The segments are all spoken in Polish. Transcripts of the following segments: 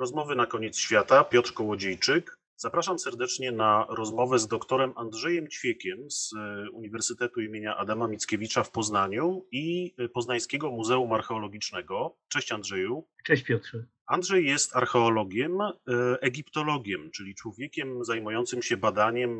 Rozmowy na koniec świata. Piotr Kołodziejczyk. Zapraszam serdecznie na rozmowę z doktorem Andrzejem Ćwiekiem z e, Uniwersytetu imienia Adama Mickiewicza w Poznaniu i e, Poznańskiego Muzeum Archeologicznego. Cześć Andrzeju. Cześć Piotrze. Andrzej jest archeologiem, e, egiptologiem, czyli człowiekiem zajmującym się badaniem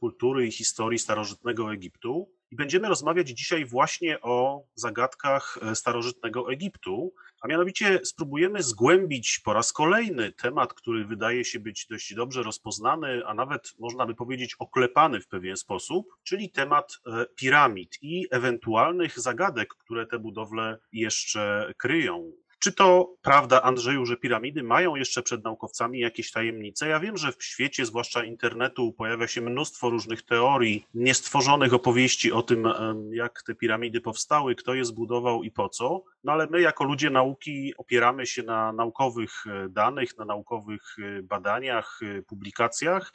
kultury i historii starożytnego Egiptu. I będziemy rozmawiać dzisiaj właśnie o zagadkach starożytnego Egiptu, a mianowicie spróbujemy zgłębić po raz kolejny temat, który wydaje się być dość dobrze rozpoznany, a nawet można by powiedzieć oklepany w pewien sposób, czyli temat e, piramid i ewentualnych zagadek, które te budowle jeszcze kryją. Czy to prawda, Andrzeju, że piramidy mają jeszcze przed naukowcami jakieś tajemnice? Ja wiem, że w świecie, zwłaszcza internetu, pojawia się mnóstwo różnych teorii, niestworzonych opowieści o tym, jak te piramidy powstały, kto je zbudował i po co. No ale my, jako ludzie nauki, opieramy się na naukowych e, danych, na naukowych e, badaniach, e, publikacjach.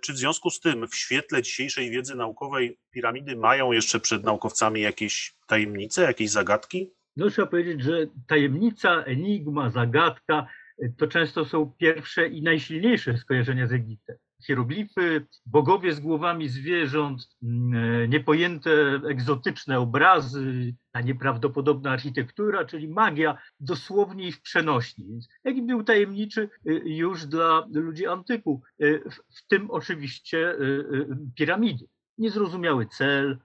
Czy w związku z tym, w świetle dzisiejszej wiedzy naukowej, piramidy mają jeszcze przed naukowcami jakieś tajemnice, jakieś zagadki? No trzeba powiedzieć, że tajemnica, enigma, zagadka to często są pierwsze i najsilniejsze skojarzenia z Egiptem. Hieroglify, bogowie z głowami zwierząt, mm, niepojęte egzotyczne obrazy, ta nieprawdopodobna architektura, czyli magia dosłownie i w przenośni. Więc Egipt był tajemniczy y, już dla ludzi antyku, w tym oczywiście piramidy niezrozumiały cel,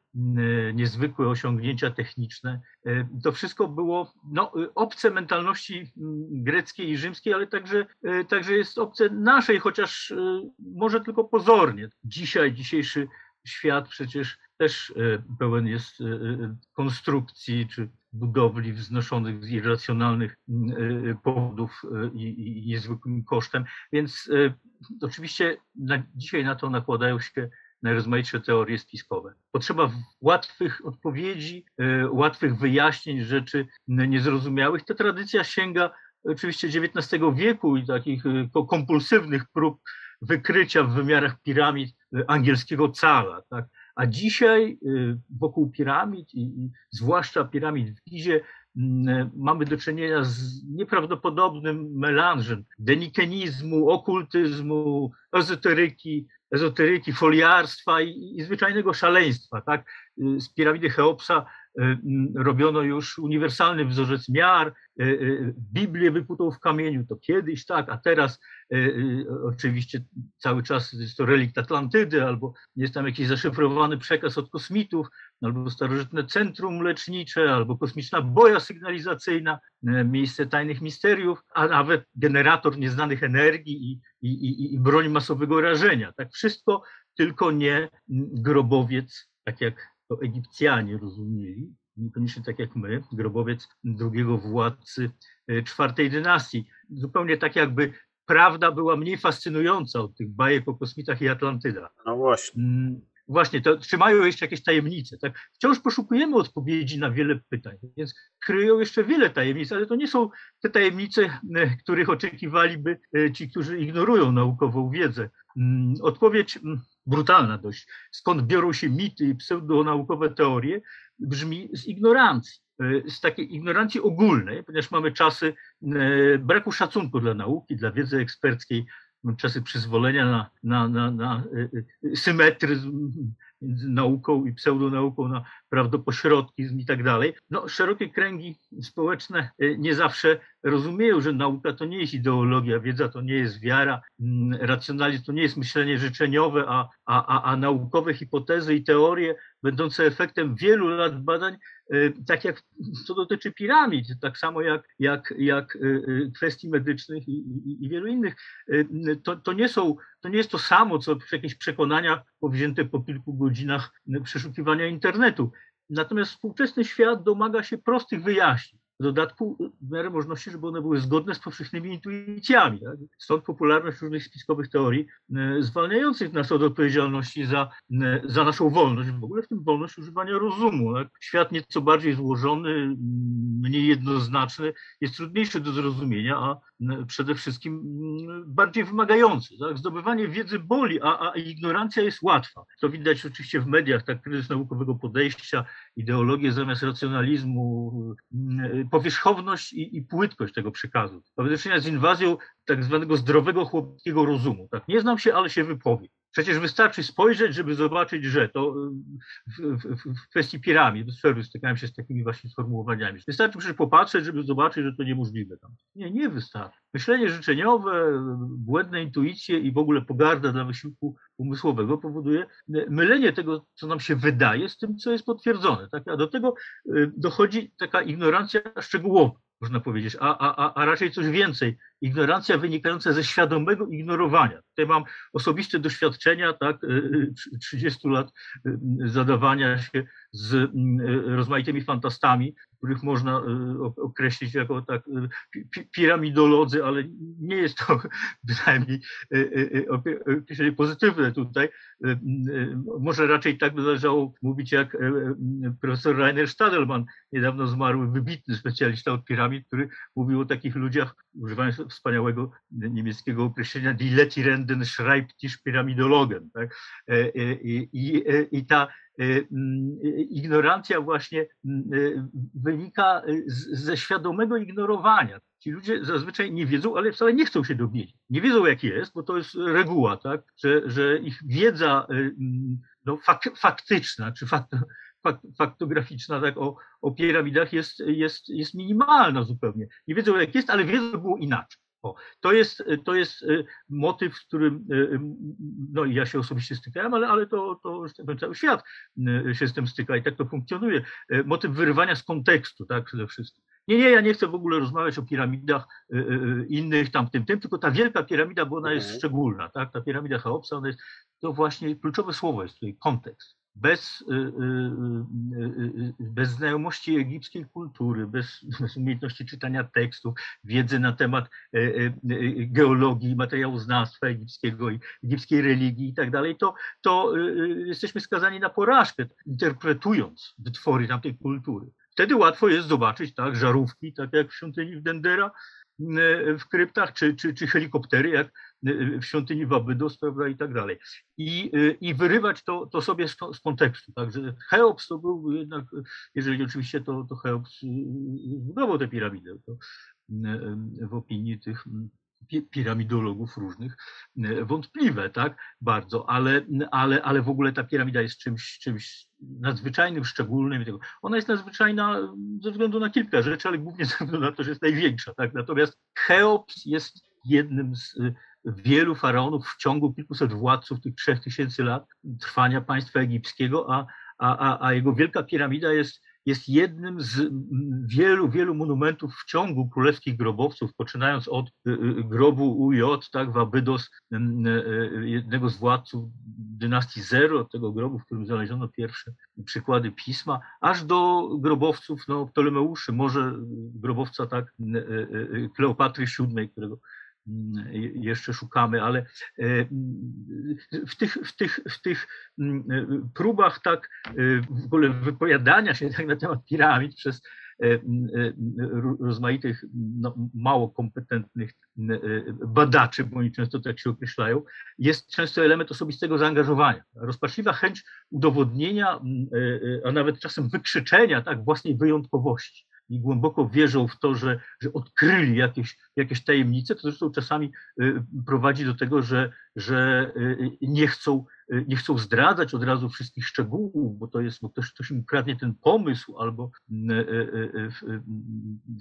niezwykłe osiągnięcia techniczne. E, to wszystko było no, obce mentalności greckiej i rzymskiej, ale także, e, także jest obce naszej, chociaż e, może tylko pozornie. Dzisiaj, dzisiejszy świat przecież też pełen jest konstrukcji czy budowli wznoszonych z irracjonalnych powodów i, i niezwykłym kosztem. Więc oczywiście na, dzisiaj na to nakładają się najrozmaitsze teorie spiskowe. Potrzeba łatwych odpowiedzi, e, łatwych wyjaśnień rzeczy niezrozumiałych. Ta tradycja sięga oczywiście XIX wieku i takich e, kompulsywnych prób wykrycia w wymiarach piramid e, angielskiego cala. Tak? A dzisiaj wokół piramid i zwłaszcza piramid w Gizie mamy do czynienia z nieprawdopodobnym melanżem denikenizmu, okultyzmu, ezoteryki, ezoteryki, foliarstwa i, i zwyczajnego szaleństwa. Tak? Z piramidy Cheopsa y, robiono już uniwersalny wzorzec miar, y, y, Biblię wyputą w kamieniu, to kiedyś tak, a teraz oczywiście cały czas jest to relikt Atlantydy, albo jest tam jakiś zaszyfrowany przekaz od kosmitów, albo starożytne centrum lecznicze, albo kosmiczna boja sygnalizacyjna, miejsce tajnych misteriów, a nawet generator nieznanych energii i, i, i, i broń masowego rażenia. Tak wszystko, tylko nie grobowiec, tak jak to Egipcjanie rozumieli, niekoniecznie tak jak my, grobowiec drugiego władcy e, czwartej dynastii. Zupełnie tak jakby prawda była mniej fascynująca od tych bajek o kosmitach i Atlantyda. No właśnie. Właśnie, to trzymają jeszcze jakieś tajemnice. Tak? Wciąż poszukujemy odpowiedzi na wiele pytań, więc kryją jeszcze wiele tajemnic, ale to nie są te tajemnice, e, których oczekiwaliby e, ci, którzy ignorują naukową wiedzę. Mm, odpowiedź mm, brutalna dość, skąd biorą się mity i pseudonaukowe teorie, brzmi z ignorancji e, z takiej ignorancji ogólnej, ponieważ mamy czasy braku szacunku dla nauki, dla wiedzy eksperckiej, czasy przyzwolenia na, na, na, na symetryzm między nauką i pseudonauką, na prawdopośrodkizm i tak dalej. No, szerokie kręgi społeczne y, nie zawsze rozumieją, że nauka to nie jest ideologia, wiedza to nie jest wiara, mm, racjonalizm to nie jest myślenie życzeniowe, a, a, a, a naukowe hipotezy i teorie będące efektem wielu lat badań, y, tak jak co dotyczy piramid, tak samo jak, jak, jak y, kwestii medycznych i, i, i wielu innych, to, to, nie są, to nie jest to samo, co jakieś przekonania powzięte po kilku godzinach przeszukiwania internetu. Natomiast współczesny świat domaga się prostych wyjaśnień. W dodatku w miarę możliwości, żeby one były zgodne z powszechnymi intuicjami. Tak? Stąd popularność różnych spiskowych teorii e, zwalniających nas od odpowiedzialności za, e, za naszą wolność, w ogóle w tym wolność używania rozumu. Tak? Świat nieco bardziej złożony, mniej jednoznaczny, jest trudniejszy do zrozumienia, a przede wszystkim bardziej wymagający. Tak? Zdobywanie wiedzy boli, a, a ignorancja jest łatwa. To widać oczywiście w mediach, tak, kryzys naukowego podejścia, ideologię zamiast racjonalizmu, powierzchowność i, i płytkość tego przekazu. Mamy do czynienia z inwazją tak zwanego zdrowego chłopskiego rozumu. Tak? Nie znam się, ale się wypowiem. Przecież wystarczy spojrzeć, żeby zobaczyć, że to w, w, w kwestii piramid, sfery stykałem się z takimi właśnie sformułowaniami. Wystarczy przecież popatrzeć, żeby zobaczyć, że to niemożliwe. Tam. Nie, nie wystarczy. Myślenie życzeniowe, błędne intuicje i w ogóle pogarda dla wysiłku umysłowego powoduje mylenie tego, co nam się wydaje, z tym, co jest potwierdzone. Tak? A do tego y, dochodzi taka ignorancja szczegółowa można powiedzieć, a, a, a raczej coś więcej. Ignorancja wynikająca ze świadomego ignorowania. Tutaj mam osobiste doświadczenia, tak, 30 y, y, lat y, zadawania się z rozmaitymi fantastami, których można określić jako tak piramidolodzy, ale nie jest to bynajmniej określenie pozytywne tutaj. Może raczej tak by należało mówić jak profesor Rainer Stadelman, niedawno zmarły, wybitny specjalista od piramid, który mówił o takich ludziach, używając wspaniałego niemieckiego określenia Die Letirenden Schreibtisch Pyramidologen. Tak? E, e, I, i, I ta e, ignorancja właśnie wynika ze świadomego ignorowania. Ci ludzie zazwyczaj nie wiedzą, ale wcale nie chcą się dowiedzieć. Nie wiedzą, jak jest, bo to jest reguła, tak? że, że ich wiedza no, fak, faktyczna, czy fakt, faktograficzna tak, o, o piramidach jest, jest, jest minimalna zupełnie. Nie wiedzą, jak jest, ale wiedzą, że było inaczej. O, to, jest, to jest y, motyw, w którym y, y, no, ja się osobiście stykałem, ale, ale to, to cały świat się z tym styka i tak to funkcjonuje. Motyw wyrywania z kontekstu, tak, przede wszystkim. Nie, nie, ja nie chcę w ogóle rozmawiać o piramidach innych, tam, tym, tym, tylko ta wielka piramida, bo ona jest mhm. szczególna, tak, ta piramida Cheopsa, ona jest, to właśnie kluczowe słowo jest tutaj kontekst bez, y, y, y, bez znajomości egipskiej kultury, bez, bez umiejętności czytania tekstów, wiedzy na temat e, e, geologii, materiałoznawstwa egipskiego i egipskiej religii i tak to, to jesteśmy skazani na porażkę, interpretując wytwory tamtej kultury. Wtedy łatwo jest zobaczyć tak, żarówki, tak jak w świątyni w Dendera, w kryptach, czy, czy, czy helikoptery, jak w świątyni Wabydos, prawda, i tak dalej. I, i wyrywać to, to sobie z, z kontekstu. Także Cheops to był jednak, jeżeli oczywiście to, to Cheops zbudował tę piramidę, to w opinii tych piramidologów różnych wątpliwe, tak, bardzo, ale, ale, ale w ogóle ta piramida jest czymś, czymś nadzwyczajnym, szczególnym. Ona jest nadzwyczajna ze względu na kilka rzeczy, ale głównie ze względu na to, że jest największa, tak, natomiast Cheops jest jednym z wielu faraonów w ciągu kilkuset władców tych trzech tysięcy lat trwania państwa egipskiego, a, a, a jego wielka piramida jest, jest jednym z wielu, wielu monumentów w ciągu królewskich grobowców, poczynając od y, y, grobu UJ, tak, Abydos, y, jednego z władców dynastii Zero, tego grobu, w którym znaleziono pierwsze przykłady pisma, aż do grobowców no, Ptolemeuszy, może grobowca tak Kleopatry VII, którego jeszcze szukamy, ale e, w tych, w tych, w tych próbach tak e, w ogóle wypowiadania się tak na temat piramid przez e, rozmaitych no, mało kompetentnych badaczy, bo oni często tak się określają, jest często element osobistego zaangażowania. Rozpaczliwa chęć udowodnienia, a nawet czasem wykrzyczenia tak, własnej wyjątkowości i głęboko wierzą w to, że, że odkryli jakieś, jakieś tajemnice, to zresztą czasami y, prowadzi do tego, że, że y, nie chcą, y, nie chcą zdradzać od razu wszystkich szczegółów, bo to jest, bo ktoś, ktoś im kradnie ten pomysł, albo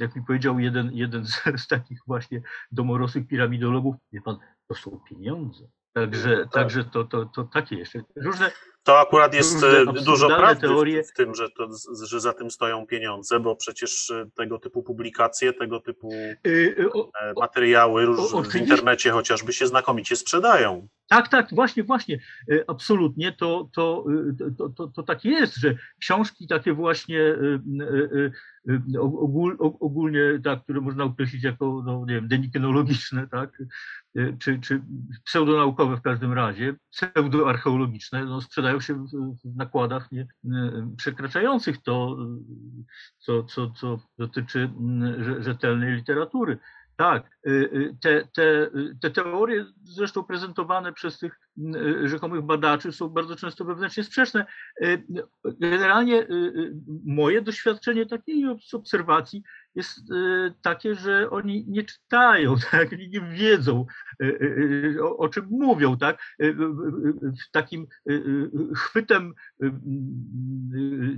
jak mi powiedział jeden, jeden z, z takich właśnie domorosłych piramidologów, wie pan, to są pieniądze. Także, tak. także to, to, to takie jeszcze. Różne, to akurat jest e, dużo prawdy teorie. w tym, że, to, że za tym stoją pieniądze, bo przecież e, tego typu publikacje, tego typu y, e, materiały w internecie chociażby się znakomicie sprzedają. Tak, tak, właśnie, właśnie, absolutnie to, to, to, to, to tak jest, że książki takie właśnie ogól, ogólnie, tak, które można określić jako, no, nie wiem, denikynologiczne, tak, czy, czy pseudonaukowe w każdym razie, pseudoarcheologiczne, no, sprzedają się w, nakładach nie, przekraczających to, co, co, co dotyczy rzetelnej literatury. Tak, te, te, te teorie zresztą prezentowane przez tych rzekomych badaczy są bardzo często wewnętrznie sprzeczne. Generalnie moje doświadczenie takiej obserwacji jest takie, że oni nie czytają, tak? nie wiedzą, o, o czym mówią. Tak? Takim chwytem,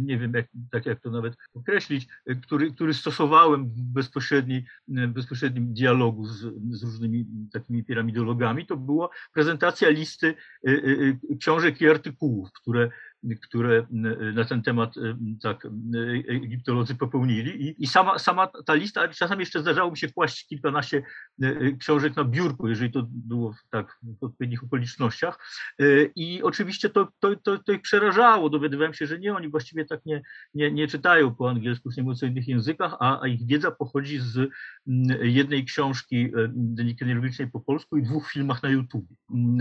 nie wiem jak, tak jak to nawet określić, który, który stosowałem w bezpośrednim, bezpośrednim dialogu z, z różnymi takimi piramidologami, to była prezentacja listy książek i artykułów, które które na ten temat tak egiptolodzy popełnili. I, i sama, sama ta lista, czasami jeszcze zdarzało mi się kłaść kilkanaście książek na biurku, jeżeli to było tak w odpowiednich okolicznościach. I oczywiście to, to, to, to ich przerażało, dowiadywałem się, że nie, oni właściwie tak nie, nie, nie czytają po angielsku, nie mówiąc o innych językach, a, a ich wiedza pochodzi z jednej książki Energetycznej po polsku i dwóch filmach na YouTube.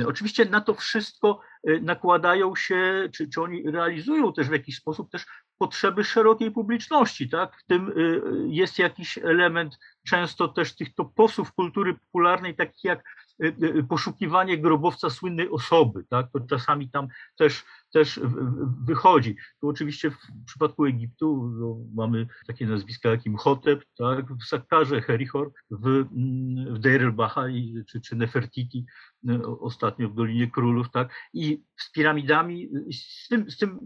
Oczywiście na to wszystko nakładają się, czy, czy oni realizują też w jakiś sposób też potrzeby szerokiej publiczności, tak? W tym y, jest jakiś element często też tych toposów kultury popularnej, takich jak y, y, poszukiwanie grobowca słynnej osoby, tak? To czasami tam też, też wychodzi. Tu oczywiście w przypadku Egiptu no, mamy takie nazwiska jak Imhotep, tak? W Sakkarze, Herihor, w, w Deir el-Baha czy, czy Nefertiti, ostatnio w Dolinie Królów, tak? I z piramidami, z tym, z tym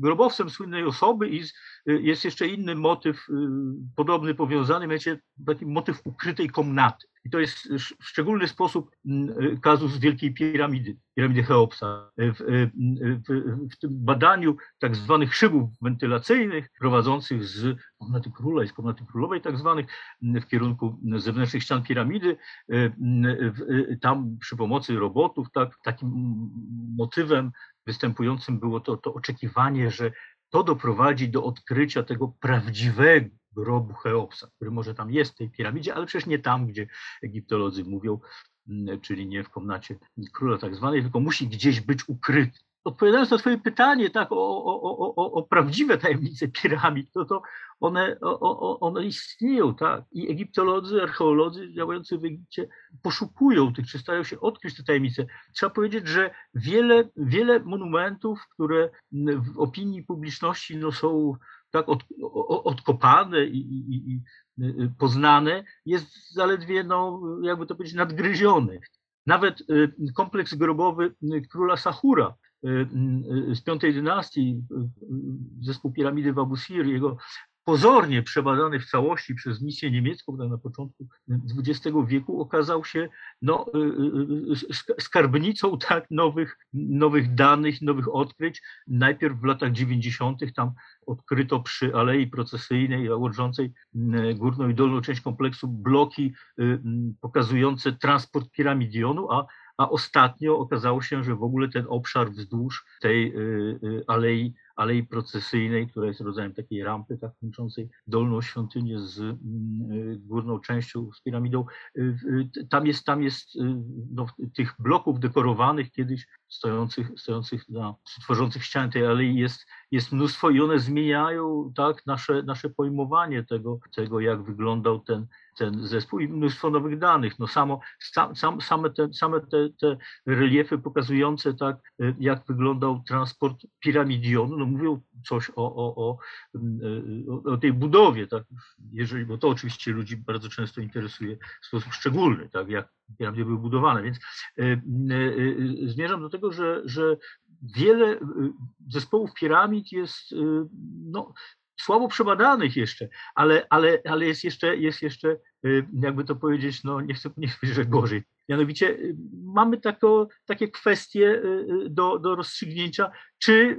grobowcem słynnej osoby i jest jeszcze inny motyw podobny, powiązany, mianowicie taki motyw ukrytej komnaty. I to jest w szczególny sposób kazus Wielkiej Piramidy, piramidy Cheopsa. W, w, w tym badaniu tak zwanych szybów wentylacyjnych prowadzących z komnaty króla i z komnaty królowej tak zwanych w kierunku zewnętrznych ścian piramidy, tam przy pomocy robotów, tak, takim motywem występującym było to, to oczekiwanie, że to doprowadzi do odkrycia tego prawdziwego grobu Cheopsa, który może tam jest w tej piramidzie, ale przecież nie tam, gdzie egiptolodzy mówią, mm, czyli nie w komnacie króla tak zwanej, tylko musi gdzieś być ukryty odpowiadając na Twoje pytanie, tak, o, o, o, o prawdziwe tajemnice piramid, to, to one, one istnieją, tak. I egiptolodzy, archeolodzy działający w Egipcie poszukują tych, czy starają się odkryć te tajemnice. Trzeba powiedzieć, że wiele, wiele monumentów, które w opinii publiczności no, są tak od, odkopane i, i, i poznane, jest zaledwie, no, jakby to powiedzieć, nadgryzione. Nawet y, kompleks grobowy króla Sahura, Y, z piątej dynastii, y, y, zespół piramidy w Abu Sir, jego pozornie przebadany w całości przez misję niemiecką na początku XX wieku, okazał się no, skarbnicą tak, nowych, nowych danych, nowych odkryć. Najpierw w latach 90. tam odkryto przy alei procesyjnej łączącej górną i dolną część kompleksu bloki pokazujące transport piramidionu, a a ostatnio okazało się, że w ogóle ten obszar wzdłuż tej y, y, alei, alei procesyjnej, która jest rodzajem takiej rampy tak łączącej dolną świątynię z mm, y, górną częścią, z piramidą, tam jest, tam jest no, tych bloków dekorowanych kiedyś stojących, stojących na, tworzących ściany tej alei jest, jest mnóstwo i one zmieniają tak nasze, nasze pojmowanie tego, tego, jak wyglądał ten, ten zespół i mnóstwo nowych danych. No samo, sam, sam, same te, same te, te reliefy pokazujące tak, jak wyglądał transport piramidionu, no mówią coś o, o, o, o, o tej budowie, tak, jeżeli, bo to oczywiście ludzi bardzo często interesuje w sposób szczególny, tak, jak piramidy były budowane, więc y, y, zmierzam do tego, że, że wiele zespołów piramid jest no, słabo przebadanych jeszcze, ale, ale, ale jest jeszcze, jest jeszcze, jakby to powiedzieć, no nie chcę nie powiedzieć, że gorzej. Mianowicie y, mamy tako, takie kwestie y, do, do rozstrzygnięcia, czy,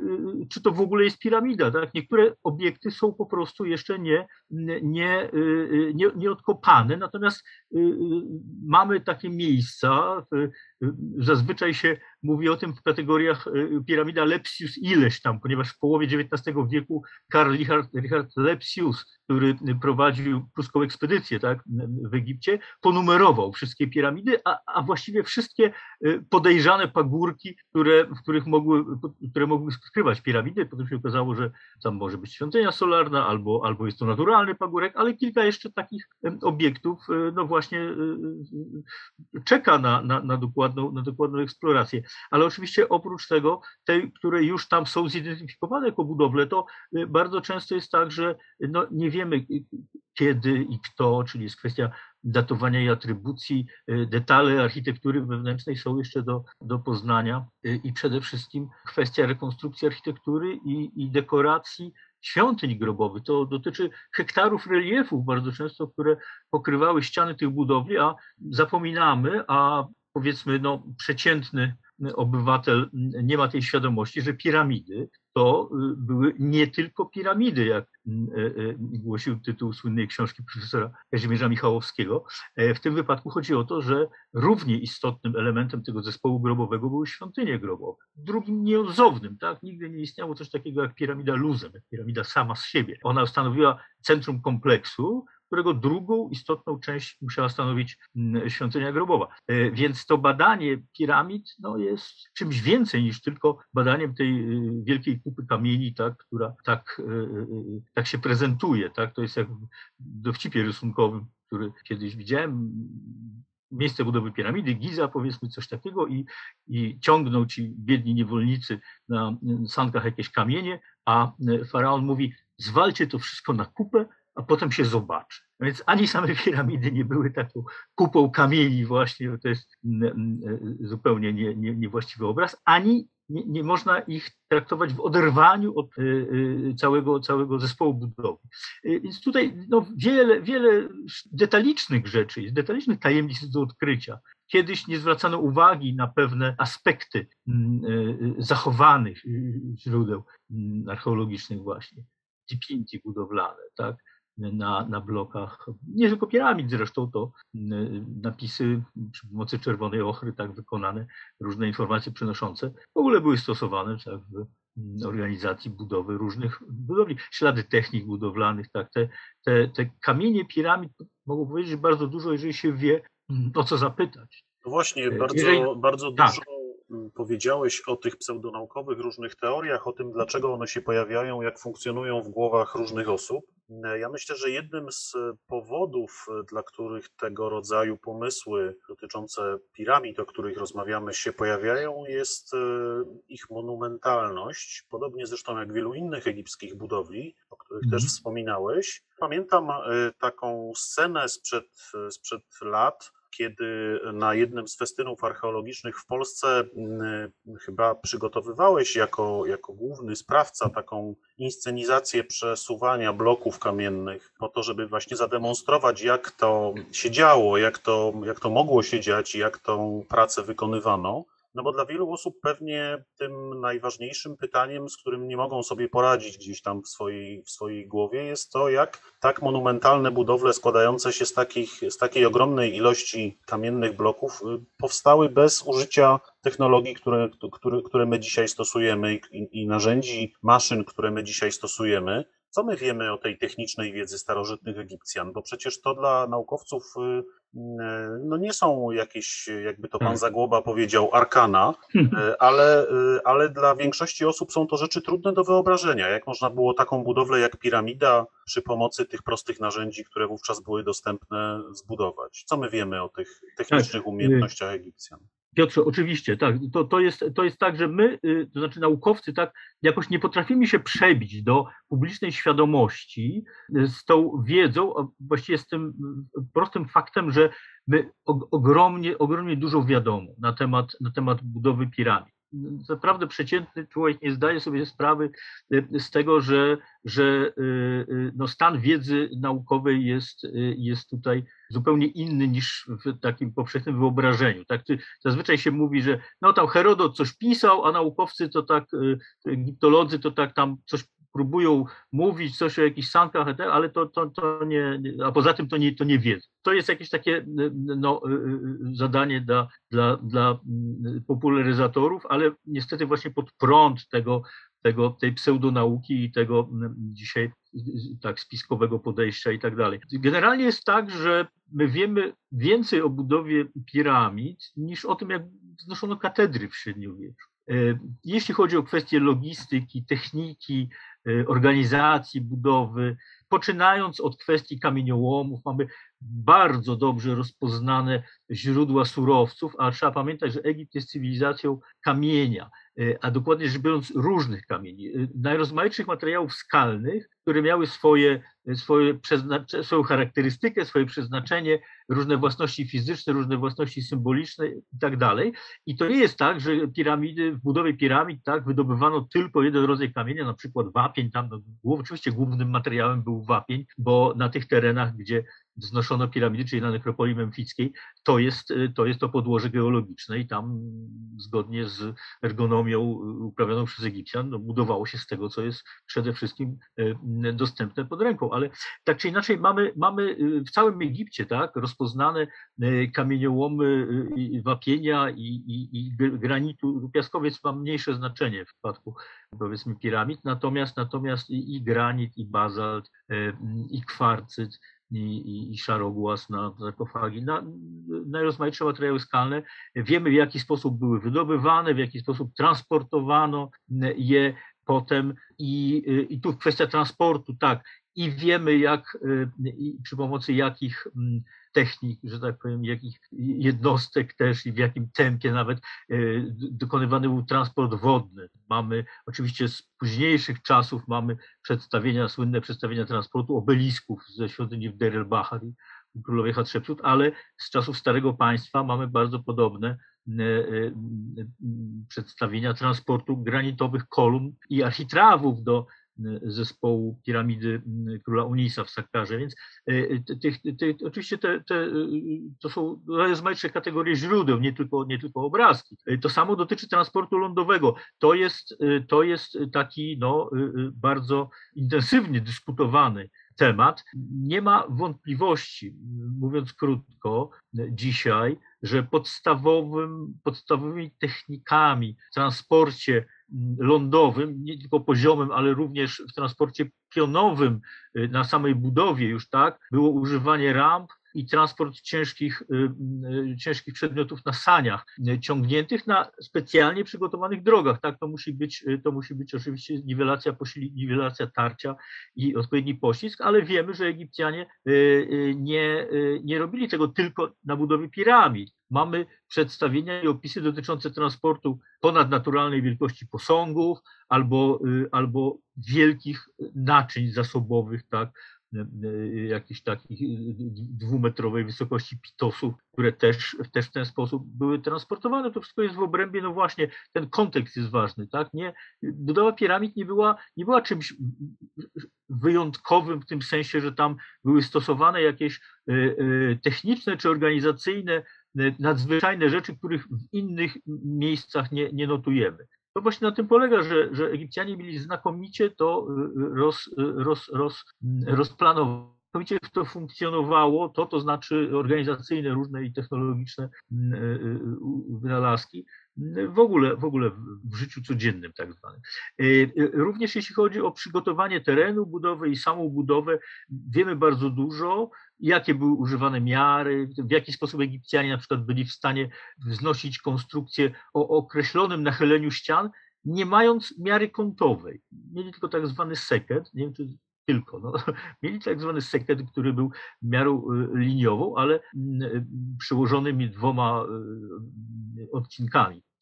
czy to w ogóle jest piramida. Tak? Niektóre obiekty są po prostu jeszcze nie, nie, nie, nie odkopane, natomiast mamy takie miejsca, zazwyczaj się mówi o tym w kategoriach piramida Lepsius ileś tam, ponieważ w połowie XIX wieku Karl Richard, Richard Lepsius który prowadził pruską ekspedycję tak, w Egipcie, ponumerował wszystkie piramidy, a, a właściwie wszystkie podejrzane pagórki, które, w których mogły, które mogły skrywać piramidy. Potem się okazało, że tam może być świątynia solarna, albo, albo jest to naturalny pagórek, ale kilka jeszcze takich obiektów, no właśnie czeka na, na, na, dokładną, na dokładną eksplorację. Ale oczywiście oprócz tego, te, które już tam są zidentyfikowane jako budowle, to y, bardzo często jest tak, że no, nie wiemy y, kiedy i kto, czyli jest kwestia datowania i atrybucji, y, detale architektury wewnętrznej są jeszcze do, do poznania i przede wszystkim kwestia rekonstrukcji architektury i, i dekoracji świątyń grobowych. To dotyczy hektarów reliefów bardzo często, które pokrywały ściany tych budowli, a zapominamy, a powiedzmy no, przeciętny obywatel nie ma tej świadomości, że piramidy to y, były nie tylko piramidy, jak y, y, głosił tytuł słynnej książki profesora Kazimierza Michałowskiego. E, w tym wypadku chodzi o to, że równie istotnym elementem tego zespołu grobowego były świątynie grobowe. Drugim nieodzownym, tak? Nigdy nie istniało coś takiego jak piramida luzem, piramida sama z siebie. Ona stanowiła centrum kompleksu, którego drugą istotną część musiała stanowić mm, świątynia grobowa. E, więc to badanie piramid no, jest czymś więcej niż tylko badaniem tej y, wielkiej kupy kamieni, tak, która tak, y, tak się prezentuje. Tak? To jest jak w dowcipie rysunkowym, który kiedyś widziałem miejsce budowy piramidy, Giza powiedzmy coś takiego i, i ciągną ci biedni niewolnicy na sankach jakieś kamienie, a faraon mówi zwalcie to wszystko na kupę, a potem się zobaczy. Więc ani same piramidy nie były taką kupą kamieni właśnie, to jest mm, mm, zupełnie nie, nie, niewłaściwy obraz, ani nie, nie, można ich traktować w oderwaniu od y, y, całego, całego zespołu budowy. Więc tutaj no, wiele, wiele detalicznych rzeczy, detalicznych tajemnic do odkrycia. Kiedyś nie zwracano uwagi na pewne aspekty mm, zachowanych źródeł archeologicznych właśnie, dipinti budowlane, tak? Na, na blokach, nie tylko piramid zresztą, to napisy przy pomocy czerwonej ochry, tak wykonane, różne informacje przenoszące, w ogóle były stosowane tak, w organizacji budowy różnych budowli, ślady technik budowlanych, tak, te, te, te kamienie piramid, mogą powiedzieć bardzo dużo, jeżeli się wie, o co zapytać. No właśnie, bardzo, jeżeli, bardzo tak. dużo powiedziałeś o tych pseudonaukowych różnych teoriach, o tym, dlaczego one się pojawiają, jak funkcjonują w głowach różnych osób. Ja myślę, że jednym z powodów, dla których tego rodzaju pomysły dotyczące piramid, o których rozmawiamy, się pojawiają, jest e, ich monumentalność, podobnie zresztą jak wielu innych egipskich budowli, o których też mhm. wspominałeś. Pamiętam e, taką scenę sprzed, sprzed lat, kiedy na jednym z festynów archeologicznych w Polsce mm, chyba przygotowywałeś jako, jako główny sprawca taką inscenizację przesuwania bloków kamiennych po to, żeby właśnie zademonstrować, jak to się działo, jak to, jak to mogło się dziać jak tą pracę wykonywano. No bo dla wielu osób pewnie tym najważniejszym pytaniem, z którym nie mogą sobie poradzić gdzieś tam w swojej, w swojej głowie, jest to, jak tak monumentalne budowle składające się z, takich, z takiej ogromnej ilości kamiennych bloków y, powstały bez użycia technologii, które, które, które my dzisiaj stosujemy i, i narzędzi, maszyn, które my dzisiaj stosujemy. Co my wiemy o tej technicznej wiedzy starożytnych Egipcjan? Bo przecież to dla naukowców y, y, no nie są jakieś, jakby to pan hmm. Zagłoba powiedział, arkana, hmm. y, ale, ale dla większości osób są to rzeczy trudne do wyobrażenia. Jak można było taką budowlę jak piramida przy pomocy tych prostych narzędzi, które wówczas były dostępne, zbudować? Co my wiemy o tych technicznych tak. umiejętnościach Egipcjan? Piotrze, oczywiście, tak. To, to, jest, to jest tak, że my, y, to znaczy naukowcy, tak, jakoś nie potrafimy się przebić do publicznej świadomości y, z tą wiedzą, a właściwie z tym y, prostym faktem, że my ogromnie, ogromnie dużo wiadomo na temat, na temat budowy piramid naprawdę przeciętny człowiek nie zdaje sobie sprawy y, z tego, że, że y, y, no stan wiedzy naukowej jest, jest tutaj zupełnie inny niż w takim powszechnym wyobrażeniu. Tak? Zazwyczaj się mówi, że no tam Herodot coś pisał, a naukowcy to tak, egiptolodzy to tak tam coś próbują mówić coś o jakichś sankach, ale to, to, to nie, a poza tym to nie, to nie wiedzą. To jest jakieś takie no, y, y, y, zadanie dla, dla, dla popularyzatorów, ale niestety właśnie pod prąd tego, tego, tej pseudonauki i tego dzisiaj tak spiskowego podejścia i tak dalej. Generalnie jest tak, że my wiemy więcej o budowie piramid niż o tym, jak wznoszono katedry w średniowieczu. Jeśli chodzi o kwestie logistyki, techniki, organizacji budowy, poczynając od kwestii kamieniołomów, mamy bardzo dobrze rozpoznane źródła surowców, a trzeba pamiętać, że Egipt jest cywilizacją kamienia. E, a dokładnie rzecz biorąc różnych kamieni, e, najrozmaitszych materiałów skalnych, które miały swoje, swoje swoją charakterystykę, swoje przeznaczenie, różne własności fizyczne, różne własności symboliczne i tak dalej. I to nie jest tak, że piramidy, w budowie piramid tak, wydobywano tylko jeden rodzaj kamienia, na przykład wapień, tam no, oczywiście głównym materiałem był bo na tych terenach, gdzie wznoszono piramidy, czyli na nekropolii memfickiej, to jest, y, to jest to podłoże geologiczne i tam zgodnie z ergonomią uprawioną przez Egipcjan no, budowało się z tego, co jest przede wszystkim y, dostępne pod ręką. Ale tak czy inaczej mamy, mamy y, w całym Egipcie tak, rozpoznane kamieniołomy wapienia i, i, i granitu. Piaskowiec ma mniejsze znaczenie w przypadku powiedzmy piramid, natomiast, natomiast i, i granit, i bazalt, i kwarcyt, i, i, i szarogłaz na sarkofagi, na najrozmaitsze materiały skalne. Wiemy, w jaki sposób były wydobywane, w jaki sposób transportowano je potem i, i tu kwestia transportu, tak, i wiemy, jak przy pomocy jakich technik, że tak powiem, jakich jednostek też i w jakim tempie nawet e, dokonywany był transport wodny. Mamy oczywiście z późniejszych czasów mamy przedstawienia, słynne przedstawienia transportu obelisków ze świątyni w Deir el-Bahar i królowej Hatshepsut, ale z czasów Starego Państwa mamy bardzo podobne e, przedstawienia transportu granitowych kolumn i architrawów do zespołu piramidy króla Unisa w Sakkarze. Więc e, tych, tych, oczywiście te, te, to są rozmaite kategorie źródeł, nie tylko, nie tylko obrazki. To samo dotyczy transportu lądowego. To jest, to jest taki no, bardzo intensywnie dyskutowany temat. Nie ma wątpliwości, mówiąc krótko, dzisiaj, że podstawowym, podstawowymi technikami w transporcie lądowym, nie tylko poziomym, ale również w transporcie pionowym y, na samej budowie już tak, było używanie ramp i transport ciężkich, y, y, ciężkich przedmiotów na saniach, ciągniętych na specjalnie przygotowanych drogach. Tak, to musi być, to musi być oczywiście niwelacja, niwelacja tarcia i odpowiedni poślizg, ale wiemy, że Egipcjanie nie, nie robili tego tylko na budowie piramid. Mamy przedstawienia i opisy dotyczące transportu ponadnaturalnej wielkości posągów albo, y, albo wielkich naczyń zasobowych, tak, y, y, jakichś takich dwumetrowej wysokości pitosów, które też, też w ten sposób były transportowane. To wszystko jest w obrębie, no właśnie, ten kontekst jest ważny, tak? Nie, budowa piramid nie była, nie była czymś wyjątkowym w tym sensie, że tam były stosowane jakieś techniczne czy organizacyjne nadzwyczajne rzeczy, których w innych miejscach nie, nie notujemy. To właśnie na tym polega, że, że Egipcjanie mieli znakomicie to roz, roz, roz, rozplanowane Znakomicie to funkcjonowało, to to znaczy organizacyjne, różne i technologiczne wynalazki, w ogóle, w ogóle w życiu codziennym tak zwanym. Również jeśli chodzi o przygotowanie terenu budowy i samą budowę, wiemy bardzo dużo jakie były używane miary, w jaki sposób Egipcjanie na przykład byli w stanie wznosić konstrukcję o określonym nachyleniu ścian, nie mając miary kątowej. Mieli tylko tak zwany seket, nie wiem czy tylko, no, mieli tak zwany seket, który był miarą y, liniową, ale mm, przyłożonymi dwoma y,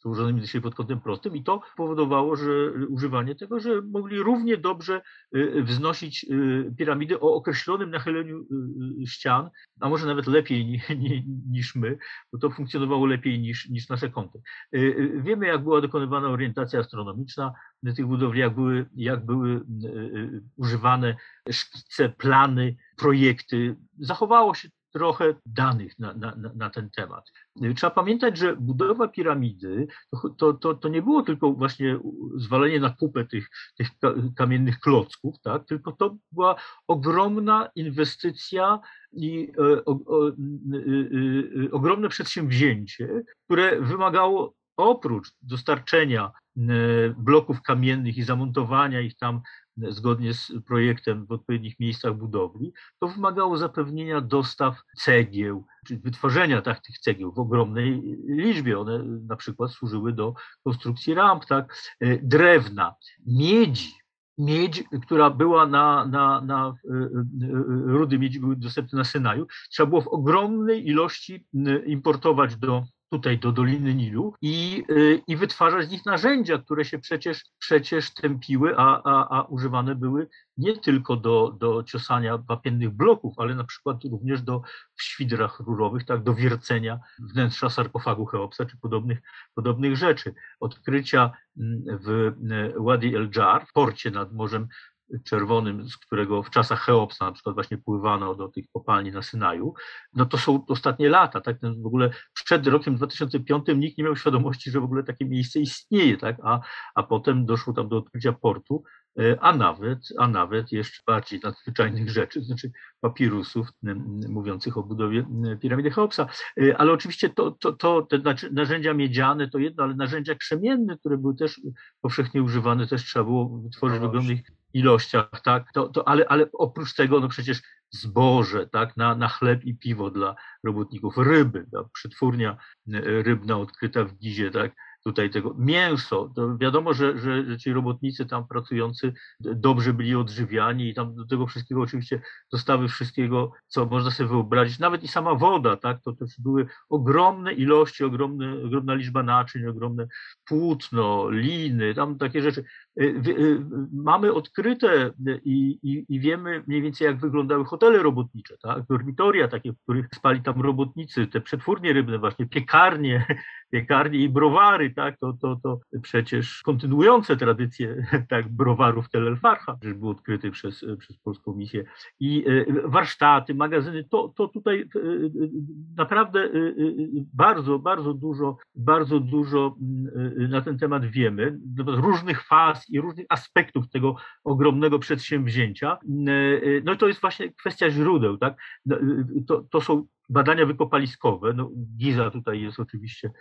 odcinkami złożonymi się pod kątem prostym i to powodowało, że używanie tego, że mogli równie dobrze y, wznosić y, piramidy o określonym nachyleniu y, ścian, a może nawet lepiej niż my, bo to funkcjonowało lepiej niż, niż nasze kąty. Wiemy, jak była dokonywana orientacja astronomiczna tych budowli, jak były, jak były używane szkice, plany, projekty. Zachowało się trochę danych na, na, na, ten temat. Trzeba pamiętać, że budowa piramidy to, to, to nie było tylko właśnie zwalenie na kupę tych, tych kamiennych klocków, tak? tylko to była ogromna inwestycja i e, o, o, e, e, ogromne przedsięwzięcie, które wymagało oprócz dostarczenia bloków kamiennych i zamontowania ich tam zgodnie z projektem w odpowiednich miejscach budowli, to wymagało zapewnienia dostaw cegieł, czy wytworzenia tak, tych cegieł w ogromnej liczbie. One na przykład służyły do konstrukcji ramp, tak, drewna, miedzi, miedź, która była na, na, na rudy miedzi były dostępne na Synaju, trzeba było w ogromnej ilości importować do tutaj do Doliny Nilu i, y, i wytwarzać z nich narzędzia, które się przecież, przecież tępiły, a, a, a używane były nie tylko do, do ciosania wapiennych bloków, ale na przykład również do w świdrach rurowych, tak, do wiercenia wnętrza sarkofagu Cheopsa czy podobnych, podobnych rzeczy. Odkrycia mm, w y, Wadi el-Jar, w porcie nad Morzem czerwonym, z którego w czasach Cheopsa na przykład właśnie pływano do tych kopalni na Synaju, no to są ostatnie lata, tak, w ogóle przed rokiem 2005 nikt nie miał świadomości, że w ogóle takie miejsce istnieje, tak, a, a potem doszło tam do odkrycia portu, e, a nawet, a nawet jeszcze bardziej nadzwyczajnych rzeczy, znaczy papirusów mówiących o budowie piramidy Cheopsa. E, ale oczywiście to, to, to te narzędzia miedziane to jedno, ale narzędzia krzemienne, które były też powszechnie używane, też trzeba było wytworzyć no ogromnych ilościach, tak, to, to, ale, ale oprócz tego, no przecież zboże, tak, na, na chleb i piwo dla robotników, ryby, tak, przetwórnia e, rybna odkryta w Gizie, tak, tutaj tego mięso, to wiadomo, że, że, że ci robotnicy tam pracujący dobrze byli odżywiani i tam do tego wszystkiego oczywiście dostawy wszystkiego, co można sobie wyobrazić, nawet i sama woda, tak, to też były ogromne ilości, ogromne, ogromna liczba naczyń, ogromne płótno, liny, tam takie rzeczy. Y, y, mamy odkryte i, i, i wiemy mniej więcej, jak wyglądały hotele robotnicze, tak, dormitoria takie, w których spali tam robotnicy, te przetwórnie rybne właśnie, piekarnie, piekarnie i browary, tak, to, to, to przecież kontynuujące tradycje tak, browarów Tel El Farha, że był odkryty przez, przez polską misję i warsztaty, magazyny, to, to tutaj naprawdę bardzo, bardzo dużo, bardzo dużo mm, na ten temat wiemy, różnych faz i różnych aspektów tego ogromnego przedsięwzięcia. No to jest właśnie kwestia źródeł, tak? No, to, to są badania wykopaliskowe, no Giza tutaj jest oczywiście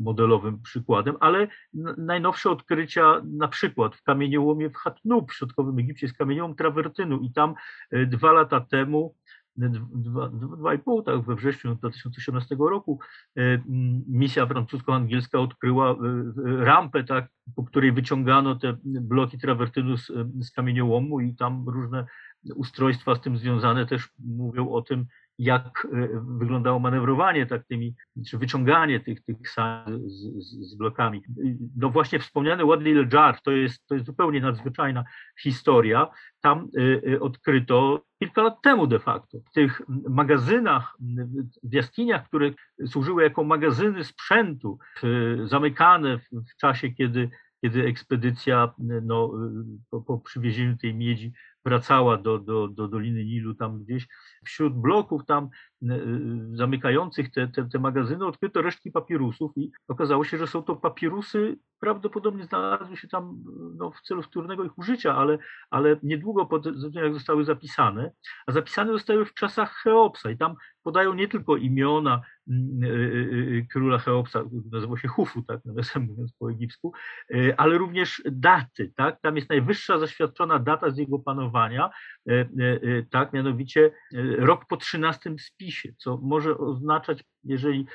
modelowym przykładem, ale najnowsze odkrycia na przykład w kamieniołomie w Hatnub w środkowym Egipcie jest kamieniołom trawertynu i tam e, dwa lata temu dwa, dwa i pół, tak, we wrześniu 2018 roku e, misja francusko-angielska odkryła e, rampę, tak, po której wyciągano te bloki trawertynu z kamieniołomu i tam różne ustrojstwa z tym związane też mówią o tym, jak e, wyglądało manewrowanie tak tymi, czy wyciąganie tych, tych sam z, z, blokami. No właśnie wspomniany Wadi El Jar to jest, to jest zupełnie nadzwyczajna historia. Tam y, y, odkryto kilka lat temu de facto. W tych magazynach, w jaskiniach, które służyły jako magazyny sprzętu, zamykane w, w czasie, kiedy kiedy ekspedycja no, po, po przywiezieniu tej miedzi wracała do, do, do Doliny Nilu, tam gdzieś. Wśród bloków tam e, zamykających te, te, te magazyny odkryto resztki papirusów i okazało się, że są to papirusy, prawdopodobnie znalazły się tam no, w celu wtórnego ich użycia, ale, ale niedługo po tym, jak zostały zapisane, a zapisane zostały w czasach Cheopsa i tam podają nie tylko imiona króla Cheopsa, nazywał się Hufu, tak nawiasem mówiąc po egipsku, ale również daty, tak, tam jest najwyższa zaświadczona data z jego panowania, tak, mianowicie rok po 13 spisie, co może oznaczać, jeżeli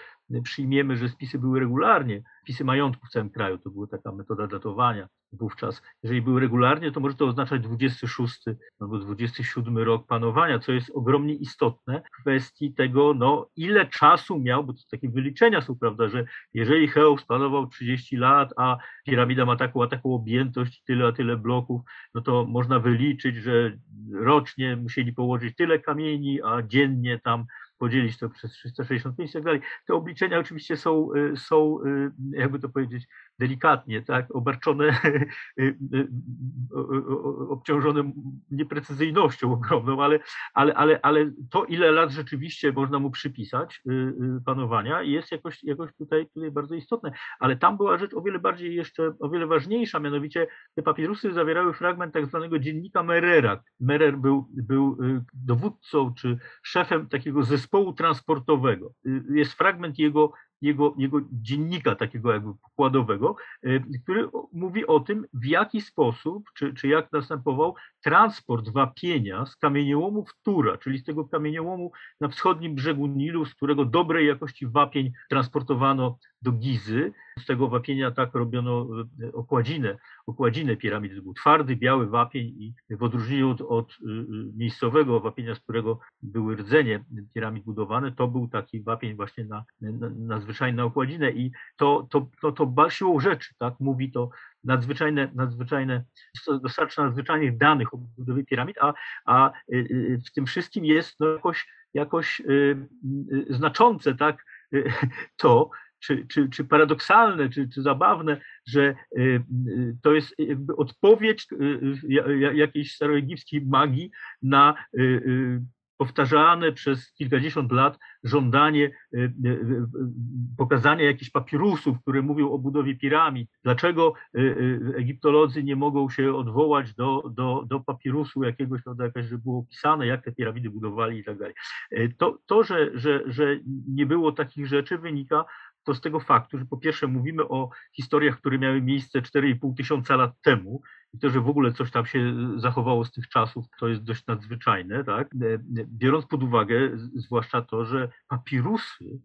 przyjmiemy, że spisy były regularnie, spisy majątku w całym kraju, to była taka metoda datowania wówczas. Jeżeli były regularnie, to może to oznaczać 26 albo 27 rok panowania, co jest ogromnie istotne w kwestii tego, no, ile czasu miał, bo to takie wyliczenia są, prawda, że jeżeli Cheops panował 30 lat, a piramida ma taką, a taką objętość, tyle a tyle bloków, no to można wyliczyć, że rocznie musieli położyć tyle kamieni, a dziennie tam podzielić to przez 365 i tak dalej. Te obliczenia oczywiście są, y, są y, jakby to powiedzieć, delikatnie, tak, obarczone, y, y, obciążone nieprecyzyjnością ogromną, ale, ale, ale, ale to, ile lat rzeczywiście można mu przypisać y, panowania, jest jakoś, jakoś tutaj, tutaj bardzo istotne. Ale tam była rzecz o wiele bardziej jeszcze, o wiele ważniejsza, mianowicie te papirusy zawierały fragment tak zwanego dziennika Merera. Merer był, był dowódcą czy szefem takiego zespołu transportowego. Jest fragment jego jego, jego dziennika takiego jakby pokładowego, który mówi o tym, w jaki sposób, czy, czy jak następował transport wapienia z kamieniołomu Tura, czyli z tego kamieniołomu na wschodnim brzegu Nilu, z którego dobrej jakości wapień transportowano do Gizy. Z tego wapienia tak robiono e, okładzinę, okładzinę piramidy. To był twardy, biały wapień i w odróżnieniu od, od e, miejscowego wapienia, z którego były rdzenie piramid budowane, to był taki wapień właśnie na, na, na zwyczajną okładzinę i to, to, to, to siłą rzeczy, tak, mówi to nadzwyczajne, nadzwyczajne, dostarcza nadzwyczajnych danych o budowie piramid, a, a y, w tym wszystkim jest no jakoś, jakoś y, y, znaczące tak, to, czy, czy, czy paradoksalne, czy, czy zabawne, że to jest jakby odpowiedź jakiejś staroegipskiej magii na powtarzane przez kilkadziesiąt lat żądanie pokazania jakichś papirusów, które mówią o budowie piramid. Dlaczego egiptolodzy nie mogą się odwołać do, do, do papirusu jakiegoś, że było opisane, jak te piramidy budowali i tak dalej. To, to że, że, że nie było takich rzeczy wynika to z tego faktu, że po pierwsze mówimy o historiach, które miały miejsce 4,5 tysiąca lat temu, i to, że w ogóle coś tam się zachowało z tych czasów, to jest dość nadzwyczajne, tak? Biorąc pod uwagę zwłaszcza to, że papirusy